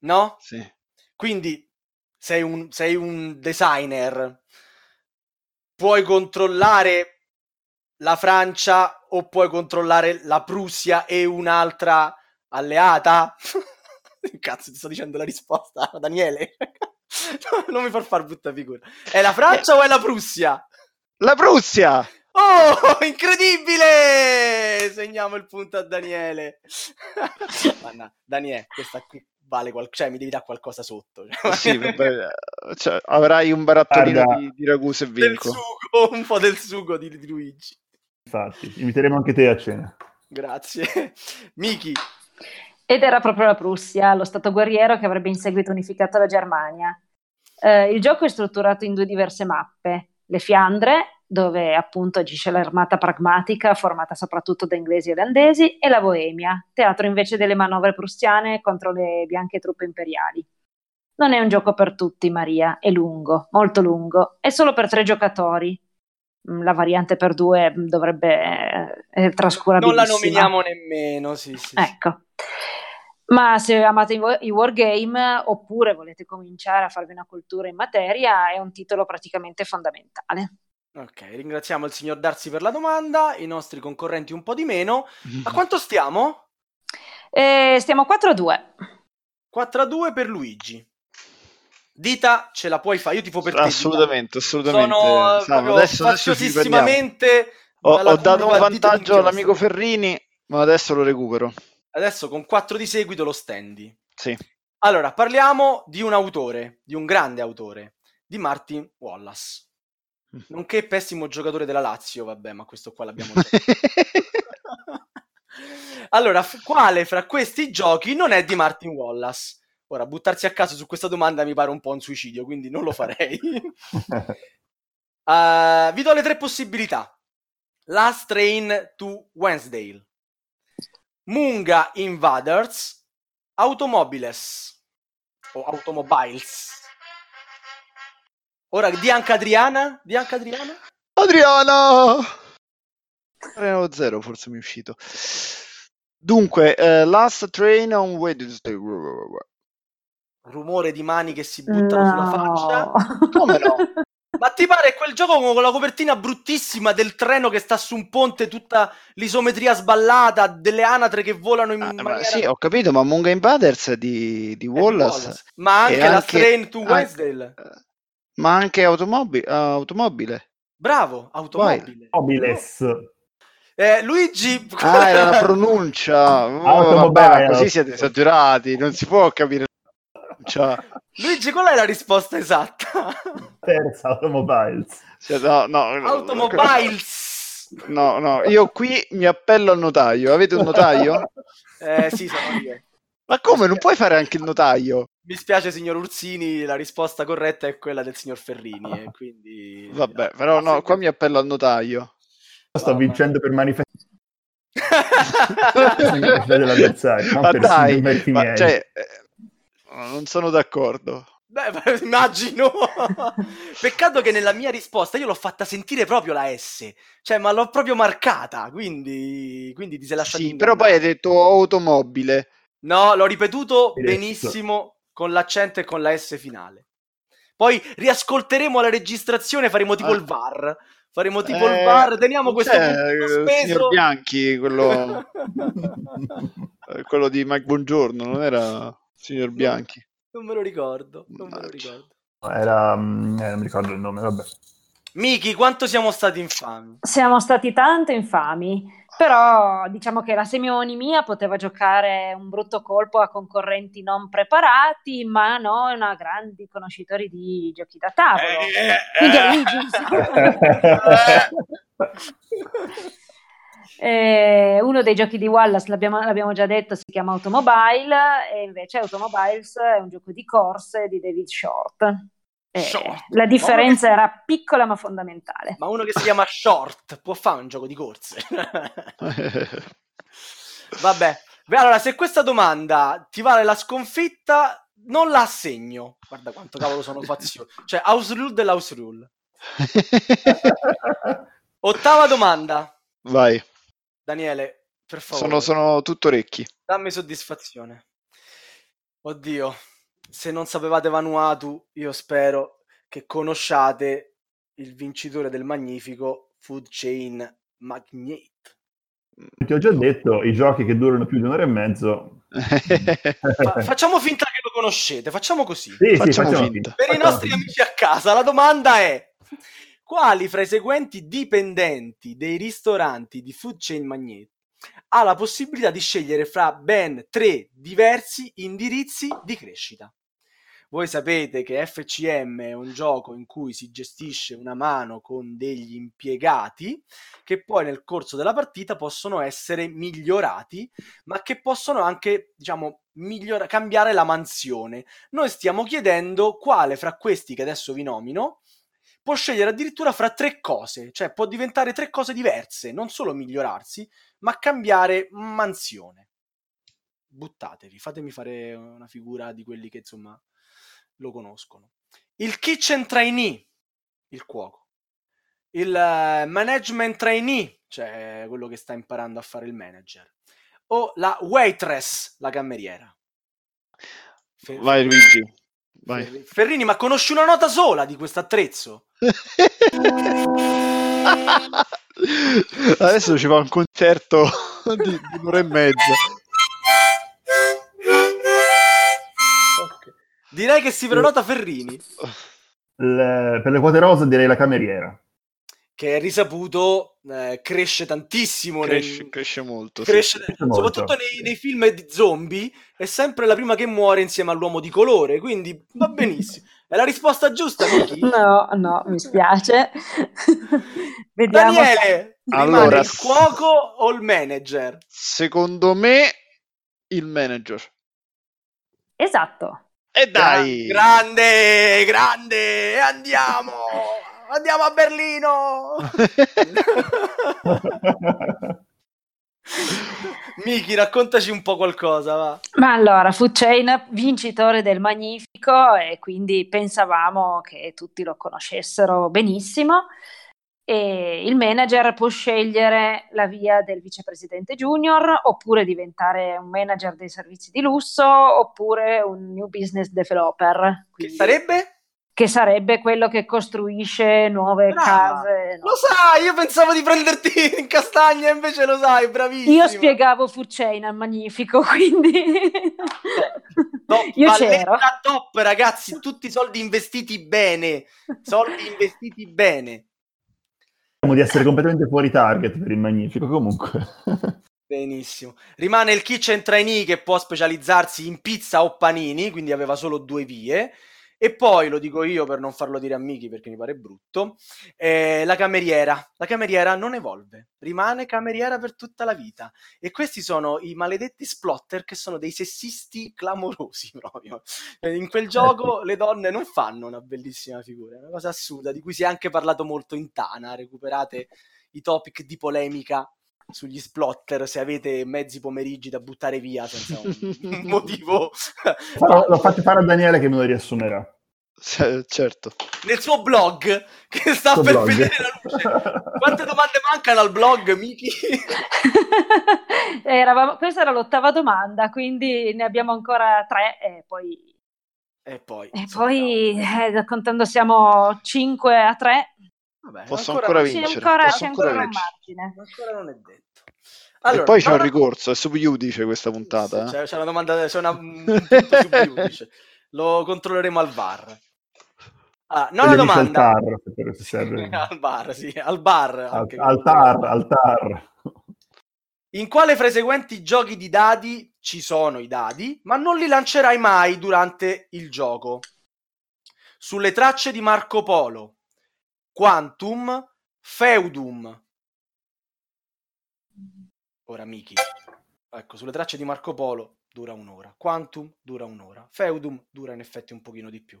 no? Sì. Quindi sei un, sei un designer, puoi controllare la Francia o puoi controllare la Prussia e un'altra alleata? Cazzo, ti sto dicendo la risposta, Daniele. non mi far far brutta figura. È la Francia o è la Prussia? La Prussia! Oh, incredibile! Segniamo il punto a Daniele. Manna, Daniele, questa qui vale qualcosa, cioè mi devi dare qualcosa sotto. Sì, vabbè, cioè, avrai un barattolino Guarda. di, di ragù e del vinco. sugo, un po' del sugo di, di Luigi. Infatti, inviteremo anche te a cena. Grazie. Miki, Ed era proprio la Prussia, lo stato guerriero che avrebbe in seguito unificato la Germania. Eh, il gioco è strutturato in due diverse mappe. Le Fiandre, dove appunto agisce l'armata pragmatica formata soprattutto da inglesi e olandesi, e la Boemia, teatro invece delle manovre prussiane contro le bianche truppe imperiali. Non è un gioco per tutti, Maria, è lungo, molto lungo, è solo per tre giocatori. Mm, La variante per due mm, dovrebbe eh, è non la nominiamo nemmeno, sì, sì. Ecco. Ma se amate i wargame oppure volete cominciare a farvi una cultura in materia, è un titolo praticamente fondamentale. Ok, ringraziamo il signor Darsi per la domanda, i nostri concorrenti un po' di meno. A quanto stiamo? E stiamo a 4-2. 4 a 2 per Luigi. Dita, ce la puoi fare, io tifo per te. Dita. Assolutamente, assolutamente. Sono eh, adesso, faziosissimamente Ho, ho dato un vantaggio all'amico. Ferrini, ma adesso lo recupero. Adesso con 4 di seguito lo stendi. Sì. Allora, parliamo di un autore, di un grande autore, di Martin Wallace. Nonché pessimo giocatore della Lazio, vabbè, ma questo qua l'abbiamo già allora, f- quale fra questi giochi non è di Martin Wallace? Ora, buttarsi a caso su questa domanda mi pare un po' un suicidio, quindi non lo farei. Uh, vi do le tre possibilità. Last Train to Wednesdale, Munga Invaders, Automobiles o Automobiles. Ora, di anche Adriana? Di anche Adriana? Adriano! 3-0 forse mi è uscito. Dunque, eh, Last Train on Wednesday. Rumore di mani che si buttano sulla faccia. Come no? Ma ti pare quel gioco con la copertina bruttissima del treno che sta su un ponte, tutta l'isometria sballata, delle anatre che volano in Ah, ma maniera... sì, ho capito, ma Munga Invaders di, di è di Wallace, Ma anche la anche- Train to anche- Wednesdale. Ma anche automobi- automobile. Bravo, automobile. Mobiles. Eh, Luigi... Ah, era la pronuncia. Oh, Automobile. vabbè, così siete esagerati, non si può capire. Cioè, Luigi, qual è la risposta esatta? Terza, Automobiles. cioè, no, no, Automobiles. No, no, io qui mi appello al notaio. Avete un notaio? Eh, sì, sono io. Ma come? Non puoi fare anche il notaio? Mi spiace, signor Ursini, la risposta corretta è quella del signor Ferrini. E quindi... Vabbè, però no, qua mi appello al notaio. Sto Vabbè. vincendo per manifestazione. ma dai, ma cioè, eh, non sono d'accordo. Beh, immagino. Peccato che nella mia risposta io l'ho fatta sentire proprio la S, cioè, ma l'ho proprio marcata, quindi, quindi ti sei lasciato Sì, però poi hai detto automobile. No, l'ho ripetuto benissimo con l'accento e con la S finale. Poi riascolteremo la registrazione, faremo tipo ah. il VAR. Faremo tipo eh, il VAR, teniamo questo punto speso. Signor Bianchi, quello... quello di Mike Buongiorno, non era signor Bianchi? Non me lo ricordo, non me lo ricordo. Era, mm, eh, non mi ricordo il nome, vabbè. Miki, quanto siamo stati infami? Siamo stati tanto infami, però diciamo che la Semioni mia poteva giocare un brutto colpo a concorrenti non preparati, ma non a grandi conoscitori di giochi da tavolo. Eh, Quindi eh. Eh, uno dei giochi di Wallace, l'abbiamo, l'abbiamo, già detto, si chiama Automobile e invece Automobiles è un gioco di corse di David Short. Eh, la differenza che... era piccola ma fondamentale. Ma uno che si chiama Short può fare un gioco di corse? Vabbè, Beh, allora se questa domanda ti vale la sconfitta, non la assegno. Guarda quanto cavolo sono fazioso. Cioè, house rule dell'house rule. Ottava domanda. Vai. Daniele, per favore. Sono, sono tutto orecchi. Dammi soddisfazione. Oddio, se non sapevate Vanuatu, io spero che conosciate il vincitore del magnifico Food Chain Magnate. Ti ho già detto, i giochi che durano più di un'ora e mezzo. Fa- facciamo finta che lo conoscete, facciamo così. Sì, facciamo, sì, facciamo finta. Per facciamo i nostri finta. amici a casa, la domanda è quali fra i seguenti dipendenti dei ristoranti di Food Chain Magnet ha la possibilità di scegliere fra ben tre diversi indirizzi di crescita? Voi sapete che FCM è un gioco in cui si gestisce una mano con degli impiegati che poi nel corso della partita possono essere migliorati, ma che possono anche, diciamo, migliora- cambiare la mansione. Noi stiamo chiedendo quale fra questi che adesso vi nomino può scegliere addirittura fra tre cose, cioè può diventare tre cose diverse, non solo migliorarsi, ma cambiare mansione. Buttatevi, fatemi fare una figura di quelli che insomma lo conoscono. Il kitchen trainee, il cuoco. Il uh, management trainee, cioè quello che sta imparando a fare il manager. O la waitress, la cameriera. Vai Luigi. Vai. Ferrini, ma conosci una nota sola di questo attrezzo? Adesso ci fa un concerto di, di un'ora e mezza. Okay. Direi che si prenota Ferrini. Le, per le quote rosa direi la cameriera che è risaputo eh, cresce tantissimo. Cresce, nel... cresce molto. Cresce, sì. cresce soprattutto molto. Nei, nei, film di zombie è sempre la prima che muore insieme all'uomo di colore, quindi va benissimo. È la risposta giusta, Miki? No, no, mi spiace. Vediamo. Daniele, allora, il cuoco o il manager? Secondo me il manager. Esatto. E dai! Grande, grande, andiamo! Andiamo a Berlino! Miki, raccontaci un po' qualcosa, va. Ma allora, Food Chain, vincitore del Magnifico e quindi pensavamo che tutti lo conoscessero benissimo. E il manager può scegliere la via del vicepresidente junior oppure diventare un manager dei servizi di lusso oppure un new business developer. Quindi... Che sarebbe? Che sarebbe quello che costruisce nuove Brava. case. No? Lo sai, io pensavo di prenderti in castagna, invece lo sai, bravissimo. Io spiegavo Furchain al magnifico, quindi no, io c'ero. top, ragazzi, tutti soldi investiti bene, soldi investiti bene. Di essere completamente fuori target per il magnifico, comunque. Benissimo. Rimane il kitchen trainee che può specializzarsi in pizza o panini, quindi aveva solo due vie E poi, lo dico io per non farlo dire a Miki perché mi pare brutto, eh, la cameriera. La cameriera non evolve, rimane cameriera per tutta la vita. E questi sono i maledetti splotter che sono dei sessisti clamorosi proprio. Eh, in quel gioco le donne non fanno una bellissima figura, è una cosa assurda di cui si è anche parlato molto in Tana. Recuperate i topic di polemica sugli splotter se avete mezzi pomeriggi da buttare via senza un, motivo. Farò, lo faccio fare a Daniele che me lo riassumerà. Certo. Nel suo blog che sta per blog. vedere la luce. Quante domande mancano al blog, Miki? Eravamo, questa era l'ottava domanda, quindi ne abbiamo ancora tre e poi... E poi, e poi eh, contando siamo 5 a 3, Vabbè, posso ancora, ancora vincere. C'è ancora, posso c'è ancora, ancora margine. Ancora non è detto. Allora, e poi c'è un ricorso, è sub giudice questa puntata. Sì, eh? c'è, una domanda, c'è una, un punto sub giudice. Lo controlleremo al VAR. Ah, nona domanda. Al tar, serve. al bar, sì, al bar. Al, al tar, al tar. In quale fra i seguenti giochi di dadi ci sono i dadi, ma non li lancerai mai durante il gioco? Sulle tracce di Marco Polo, Quantum, Feudum. Ora Miki. Ecco, sulle tracce di Marco Polo dura un'ora. Quantum dura un'ora. Feudum dura in effetti un pochino di più.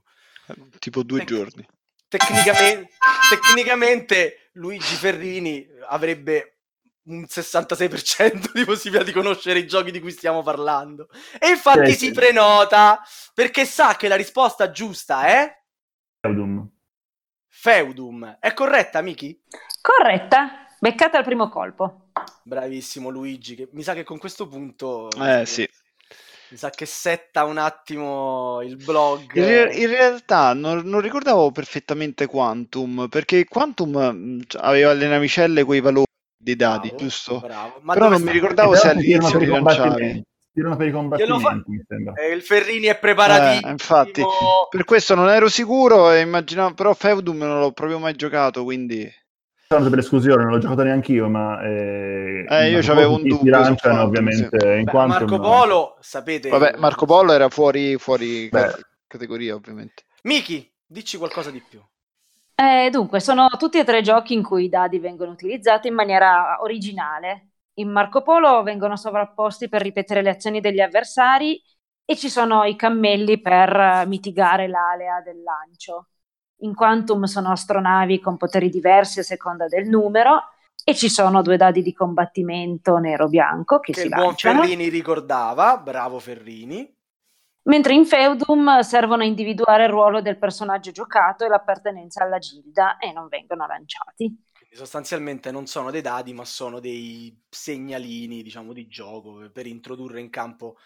Tipo due Tec- giorni. Tecnicamente, tecnicamente Luigi Ferrini avrebbe un 66% di possibilità di conoscere i giochi di cui stiamo parlando. E infatti sì, si sì. prenota perché sa che la risposta giusta è Feudum. Feudum. È corretta, Miki? Corretta, beccata al primo colpo. Bravissimo Luigi, che mi sa che con questo punto... Eh sì. Mi sa che setta un attimo il blog. In, re- in realtà non, non, ricordavo perfettamente Quantum, perché Quantum mm, aveva le navicelle quei valori dei dati, bravo, giusto? Bravo. Però non sta? mi ricordavo se all'inizio li lanciavi tirano per i combattimenti. Fa... Eh, il Ferrini è preparatissimo. Eh, infatti, per questo non ero sicuro e immaginavo, però Feudum non l'ho proprio mai giocato, quindi... Tanto per esclusione, non l'ho giocato neanche io, ma... Eh, eh io avevo un dubbio. Lanciano, ovviamente, sì. in Beh, quanto Marco Polo, sapete... Vabbè, Marco Polo era fuori, fuori categoria, ovviamente. Miki, dici qualcosa di più. Eh, dunque, sono tutti e tre giochi in cui i dadi vengono utilizzati in maniera originale, in Marco Polo vengono sovrapposti per ripetere le azioni degli avversari e ci sono i cammelli per mitigare l'alea del lancio. In Quantum sono astronavi con poteri diversi a seconda del numero e ci sono due dadi di combattimento nero-bianco che, che si il lanciano. buon Ferrini ricordava, bravo Ferrini. Mentre in Feudum servono a individuare il ruolo del personaggio giocato e l'appartenenza alla gilda e non vengono lanciati sostanzialmente non sono dei dadi, ma sono dei segnalini, diciamo, di gioco per introdurre in campo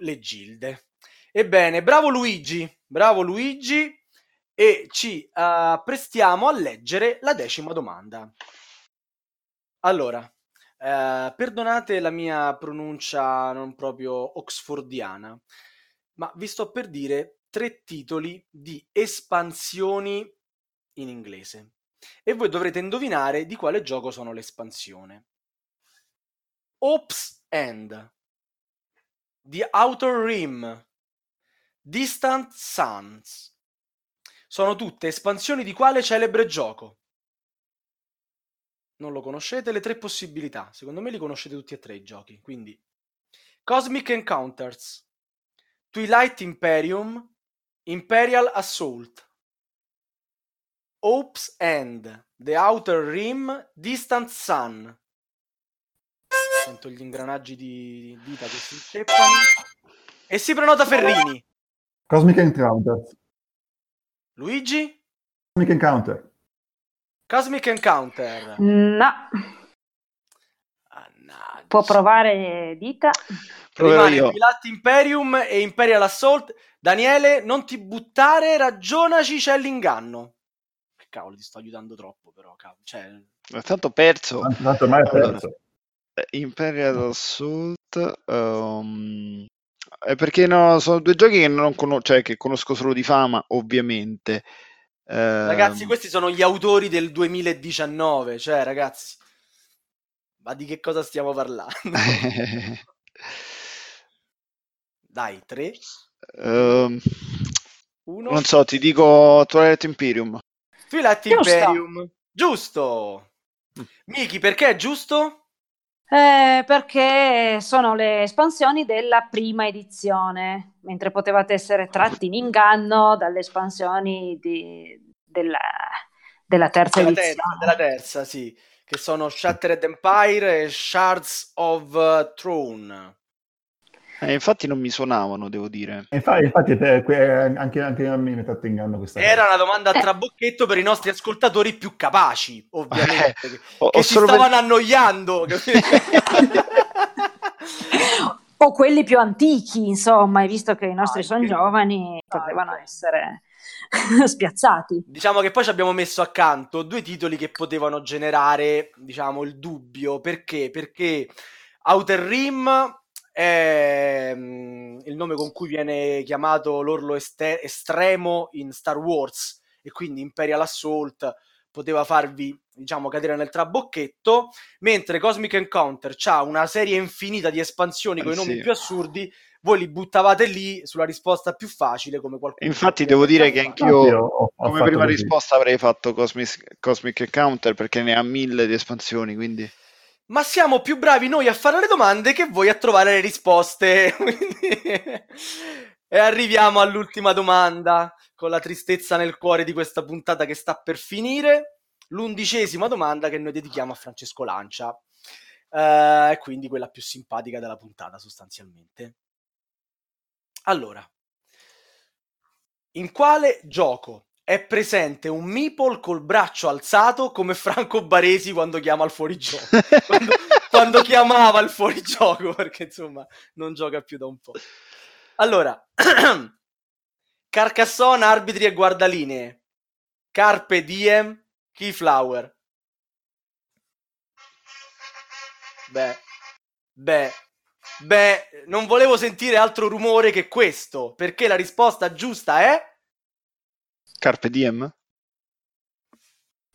le gilde. Ebbene, bravo Luigi, bravo Luigi, e ci uh, prestiamo a leggere la decima domanda. Allora, uh, perdonate la mia pronuncia non proprio oxfordiana, ma vi sto per dire tre titoli di espansioni in inglese e voi dovrete indovinare di quale gioco sono l'espansione. Ops End, The Outer Rim, Distant Suns. Sono tutte espansioni di quale celebre gioco? Non lo conoscete? Le tre possibilità. Secondo me li conoscete tutti e tre i giochi. Quindi Cosmic Encounters, Twilight Imperium, Imperial Assault. Hope's End, The Outer Rim, Distant Sun. Sento gli ingranaggi di dita che si inceppano. E si prenota Ferrini. Cosmic Encounter. Luigi? Cosmic Encounter. Cosmic Encounter. No. Annaggia. Può provare dita. Rimane Pilat Imperium e Imperial Assault. Daniele, non ti buttare, ragionaci, c'è l'inganno cavolo, ti sto aiutando troppo, però, cavolo, cioè... Tanto perso. Tanto mai perso. Allora, eh, Imperial Assault... Um, è perché no, sono due giochi che non conosco, cioè che conosco solo di fama, ovviamente. Eh, ragazzi, questi sono gli autori del 2019, cioè, ragazzi, ma di che cosa stiamo parlando? Dai, tre. Um, Uno. Non so, ti dico Twilight Imperium. Twilight Imperium. Giusto. Mm. Miki, perché è giusto? Eh, perché sono le espansioni della prima edizione, mentre potevate essere tratti in inganno dalle espansioni di, della, della, terza della edizione. Terza, della terza, sì, che sono Shattered Empire e Shards of Throne. Eh, infatti non mi suonavano, devo dire. Infatti, infatti anche, anche, a me mi sta ingando questa Era cosa. una domanda a eh. trabocchetto per i nostri ascoltatori più capaci, ovviamente, eh, che, ho, che ho si stavano per... annoiando. o quelli più antichi, insomma, visto che i nostri ah, sono giovani, ah, potevano ecco. essere spiazzati. Diciamo che poi ci abbiamo messo accanto due titoli che potevano generare, diciamo, il dubbio. Perché? Perché Outer Rim è mm, il nome con cui viene chiamato l'orlo este- estremo in Star Wars e quindi Imperial Assault poteva farvi diciamo cadere nel trabocchetto mentre Cosmic Encounter ha una serie infinita di espansioni con eh, i nomi sì. più assurdi voi li buttavate lì sulla risposta più facile come qualcuno infatti devo dire che anch'io ho, ho come prima così. risposta avrei fatto Cosmic, Cosmic Encounter perché ne ha mille di espansioni quindi ma siamo più bravi noi a fare le domande che voi a trovare le risposte. e arriviamo all'ultima domanda, con la tristezza nel cuore di questa puntata che sta per finire. L'undicesima domanda che noi dedichiamo a Francesco Lancia. Uh, e quindi quella più simpatica della puntata, sostanzialmente. Allora, in quale gioco è presente un meeple col braccio alzato come Franco Baresi quando chiama il fuorigioco. quando, quando chiamava il fuorigioco, perché insomma non gioca più da un po'. Allora, Carcassonne, arbitri e guardalinee. Carpe diem, Keyflower. Beh, beh, beh, non volevo sentire altro rumore che questo, perché la risposta giusta è... Carpe diem?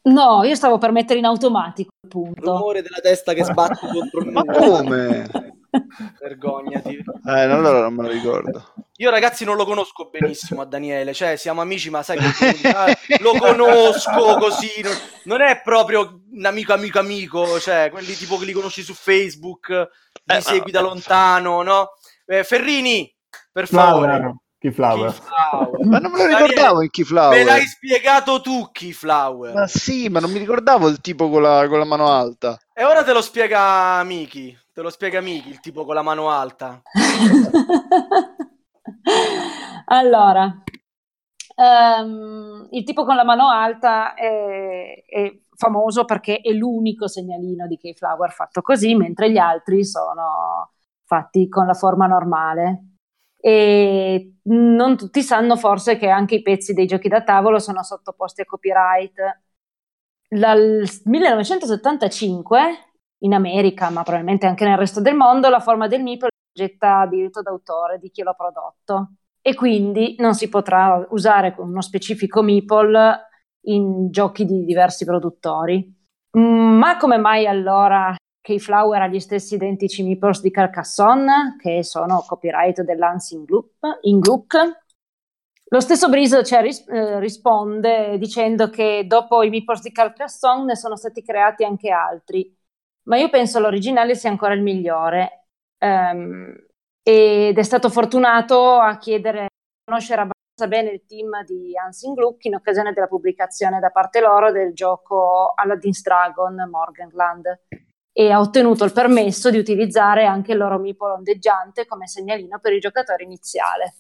No, io stavo per mettere in automatico, punto. Rumore della testa che sbatte contro il muro. Ma come? Vergognati. Eh, allora non me lo ricordo. Io ragazzi non lo conosco benissimo a Daniele, cioè siamo amici, ma sai che lo conosco così, non, non, è proprio un amico amico amico, cioè quelli tipo che li conosci su Facebook, li eh, segui da lontano, no? Eh, Ferrini, per favore. No, no, no. Keyflower. Keyflower. Ma non me lo ricordavo in Keyflower. Me l'hai spiegato tu, Keyflower. Ma sì, ma non mi ricordavo il tipo con la, con la mano alta. E ora te lo spiega Miki. Te lo spiega Miki, il tipo con la mano alta. allora, um, il tipo con la mano alta è, è, famoso perché è l'unico segnalino di Keyflower fatto così, mentre gli altri sono fatti con la forma normale e non tutti sanno forse che anche i pezzi dei giochi da tavolo sono sottoposti a copyright. Dal 1975 in America, ma probabilmente anche nel resto del mondo, la forma del meeple getta diritto d'autore di chi l'ha prodotto e quindi non si potrà usare uno specifico meeple in giochi di diversi produttori. Ma come mai allora Keyflower ha gli stessi identici meeples di Carcassonne, che sono copyright dell'Hansing Gluck. Lo stesso Breeze cioè, ris- eh, risponde dicendo che dopo i meeples di Carcassonne ne sono stati creati anche altri, ma io penso l'originale sia ancora il migliore. Um, ed è stato fortunato a chiedere, a conoscere abbastanza bene il team di Hansing Gluck in occasione della pubblicazione da parte loro del gioco Aladdin's Dragon Morganland e ha ottenuto il permesso di utilizzare anche il loro mipolo ondeggiante come segnalino per il giocatore iniziale.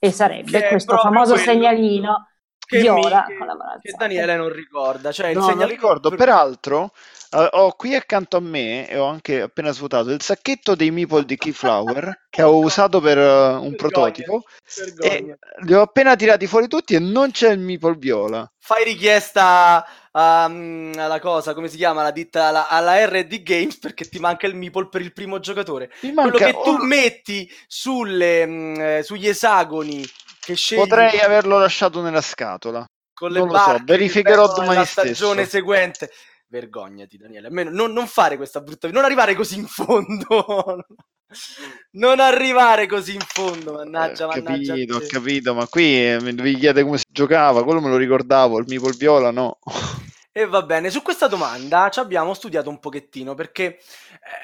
E sarebbe questo famoso segnalino che, viola mi, che, che Daniele non ricorda. Cioè, no, non ricordo. Peraltro, uh, ho qui accanto a me, e ho anche appena svuotato, il sacchetto dei meeple di Keyflower che ho usato per uh, un Vergogna. prototipo. Vergogna. E li ho appena tirati fuori tutti e non c'è il meeple viola. Fai richiesta um, alla cosa, come si chiama, la ditta alla, alla, RD Games perché ti manca il meeple per il primo giocatore. Manca... Quello che tu oh. metti sulle, mh, mm, sugli esagoni che scegli... Potrei averlo lasciato nella scatola. Con le non lo so, verificherò domani stesso. stagione seguente. Vergognati, Daniele. Almeno non, non fare questa brutta. Non arrivare così in fondo. non arrivare così in fondo, mannaggia, eh, mannaggia. Capito, ho capito, ma qui eh, mi devi chiedere come si giocava, quello me lo ricordavo, il Meeple Viola no. E va bene, su questa domanda ci abbiamo studiato un pochettino perché eh,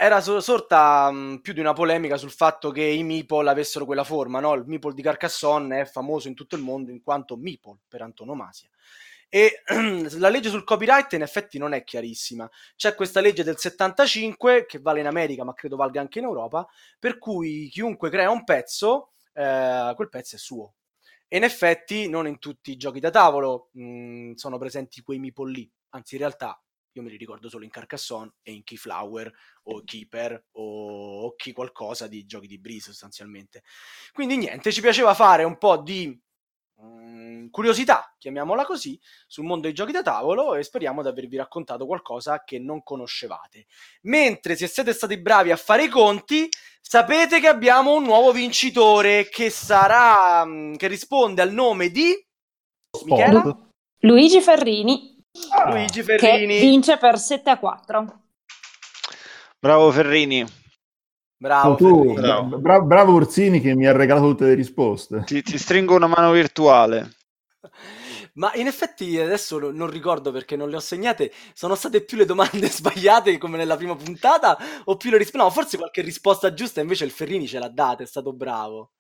era sorta mh, più di una polemica sul fatto che i Meeple avessero quella forma, no? Il Meeple di Carcassonne è famoso in tutto il mondo in quanto Meeple per antonomasia. E la legge sul copyright in effetti non è chiarissima. C'è questa legge del 75 che vale in America, ma credo valga anche in Europa, per cui chiunque crea un pezzo, eh, quel pezzo è suo. E in effetti non in tutti i giochi da tavolo mh, sono presenti quei meeple lì anzi in realtà io me li ricordo solo in Carcassonne e in Keyflower o Keeper o, o Key qualcosa di giochi di Breeze sostanzialmente. Quindi niente, ci piaceva fare un po' di um, curiosità, chiamiamola così, sul mondo dei giochi da tavolo e speriamo di avervi raccontato qualcosa che non conoscevate. Mentre se siete stati bravi a fare i conti, sapete che abbiamo un nuovo vincitore che sarà um, che risponde al nome di Michela? Luigi Ferrini. Ah, Luigi Ferrini. Che vince per 7 a 4. Bravo Ferrini. Bravo, tu, bravo. Bravo, bravo Orsini che mi ha regalato tutte le risposte. Ti, ti stringo una mano virtuale. Ma in effetti adesso non ricordo perché non le ho segnate. Sono state più le domande sbagliate come nella prima puntata o più le risposte? No, forse qualche risposta giusta invece il Ferrini ce l'ha data, è stato bravo.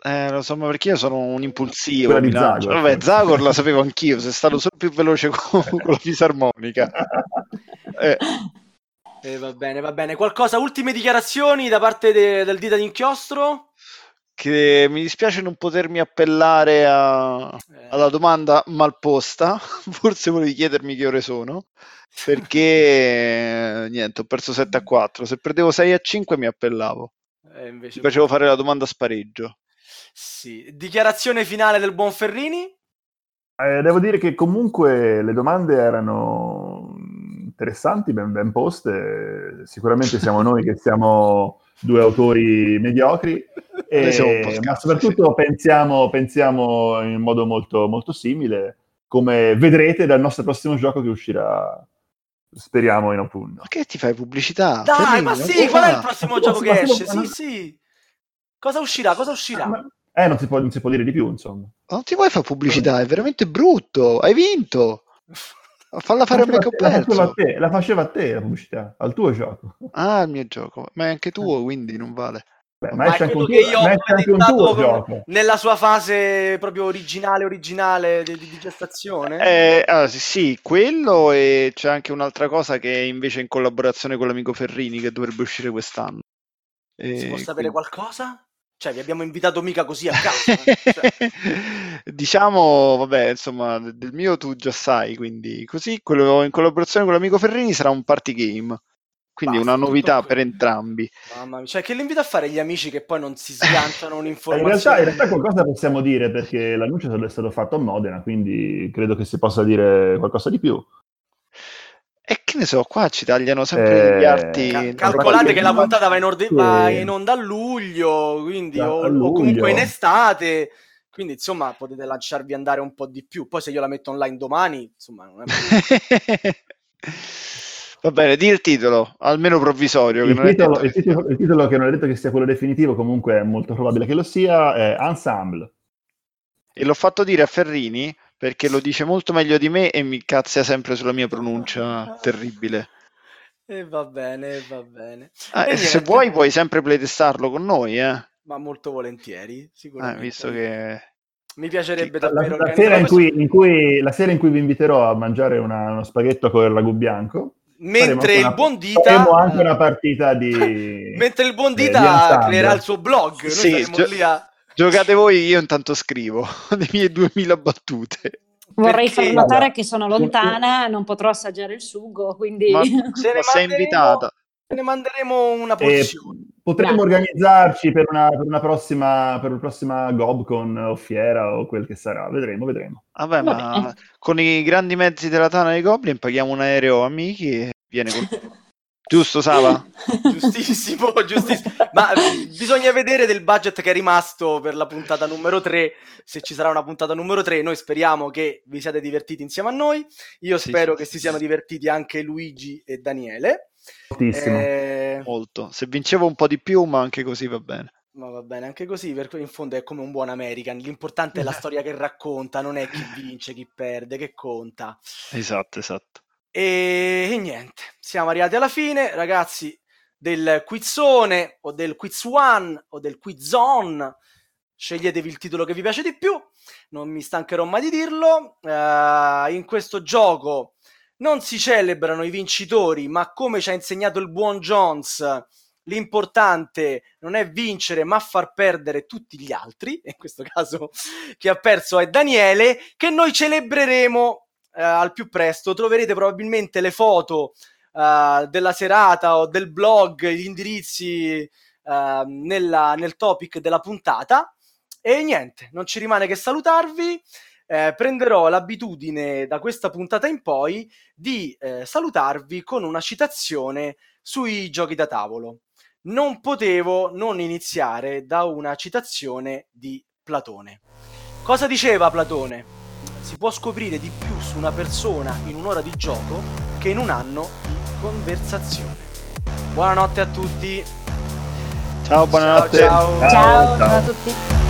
Eh, lo so, ma perché io sono un impulsivo. Zagor, Vabbè, Zagor la sapevo anch'io, sei stato solo più veloce con, con la fisarmonica. eh. eh. va bene, va bene. Qualcosa, ultime dichiarazioni da parte de, del dita d'inchiostro? Che mi dispiace non potermi appellare a, eh. alla domanda mal posta. Forse volevi chiedermi che ore sono. Perché niente, ho perso 7 a 4. Se perdevo 6 a 5 mi appellavo. Eh, invece... facevo fare la domanda a spareggio. Sì. Dichiarazione finale del buon Ferrini? Eh, devo dire che comunque le domande erano interessanti, ben, ben poste. Sicuramente siamo noi che siamo due autori mediocri, e, ma soprattutto pensiamo, pensiamo, in modo molto, molto simile, come vedrete dal nostro prossimo gioco che uscirà speriamo in autunno. Ma che ti fai pubblicità? Dai, Ferrini, ma sì, qual è il prossimo gioco che esce? Sì, sì. Cosa uscirà? Cosa uscirà? Ma, eh, non si, può, non si può dire di più, insomma. Non ti vuoi fare pubblicità, è veramente brutto. Hai vinto. Falla fare a me che ho perso. La faceva, te, la faceva a te la pubblicità, al tuo gioco. Ah, il mio gioco. Ma è anche tuo, quindi non vale. Beh, ma, ma è quello che io ho presentato nella sua fase proprio originale, originale di, di gestazione? Eh, allora, sì, sì, quello e c'è anche un'altra cosa che è invece in collaborazione con l'amico Ferrini che dovrebbe uscire quest'anno. Si può sapere quindi... qualcosa? Cioè, vi abbiamo invitato mica così a caso. Eh? Cioè... diciamo, vabbè, insomma, del mio tu già sai, quindi così, quello in collaborazione con l'amico Ferrini sarà un party game. Quindi Basta, una novità per entrambi. Mamma mia, cioè che l'invito a fare gli amici che poi non si sganciano un'informazione? In realtà, in realtà qualcosa possiamo dire perché l'annuncio è stato fatto a Modena, quindi credo che si possa dire qualcosa di più. E che ne so, qua ci tagliano sempre eh, gli arti. Cal- calcolate che la puntata va in, orde- va in onda a luglio, quindi, o, luglio. o, comunque in estate. Quindi, insomma, potete lasciarvi andare un po' di più. Poi, se io la metto online domani, insomma, non è Va bene, di il titolo, almeno provvisorio. Il titolo, il, titolo, il, titolo, che non è detto che sia quello definitivo, comunque è molto probabile che lo sia, è Ensemble. E l'ho fatto dire a Ferrini perché lo dice molto meglio di me e mi cazzia sempre sulla mia pronuncia terribile. E va bene, va bene. Ah, e se vuoi puoi sempre playtestarlo con noi, eh? Ma molto volentieri, eh, sicuramente. Eh, visto che... Mi piacerebbe davvero... La, la, sera in cui, in cui, la sera in cui vi inviterò a mangiare una, uno spaghetto con il ragù bianco, mentre il buon Dita faremo anche una partita di mentre il buon Dita eh, creerà il suo blog noi sì, gio- lì a Giocate voi, io intanto scrivo le mie 2000 battute. Vorrei Perché... far notare Vabbè. che sono lontana, non potrò assaggiare il sugo, quindi... Ma, se ne sei invitata. Ne manderemo una porzione. Eh, potremmo Grazie. organizzarci per una, per una, prossima, per una prossima Gobcon o fiera o quel che sarà. Vedremo, vedremo. Vabbè, Vabbè. ma con i grandi mezzi della Tana dei Goblin paghiamo un aereo amici e viene con... Giusto, Sava? giustissimo, giustissimo. Ma bisogna vedere del budget che è rimasto per la puntata numero 3. Se ci sarà una puntata numero 3, noi speriamo che vi siate divertiti insieme a noi. Io sì, spero sì, che si siano divertiti anche Luigi e Daniele. Moltissimo. Eh... Molto. Se vincevo un po' di più, ma anche così va bene. Ma va bene anche così, perché in fondo è come un buon American. L'importante è la storia che racconta, non è chi vince, chi perde, che conta. Esatto, esatto. E, e niente, siamo arrivati alla fine, ragazzi, del quizzone o del quiz one o del quizzon. Sceglietevi il titolo che vi piace di più, non mi stancherò mai di dirlo. Uh, in questo gioco non si celebrano i vincitori, ma come ci ha insegnato il buon Jones l'importante non è vincere ma far perdere tutti gli altri, in questo caso chi ha perso è Daniele, che noi celebreremo eh, al più presto, troverete probabilmente le foto eh, della serata o del blog, gli indirizzi eh, nella, nel topic della puntata e niente, non ci rimane che salutarvi. Eh, prenderò l'abitudine da questa puntata in poi di eh, salutarvi con una citazione sui giochi da tavolo non potevo non iniziare da una citazione di Platone. Cosa diceva Platone? Si può scoprire di più su una persona in un'ora di gioco che in un anno di conversazione. Buonanotte a tutti. Ciao, buonanotte. ciao, ciao. ciao, ciao a tutti.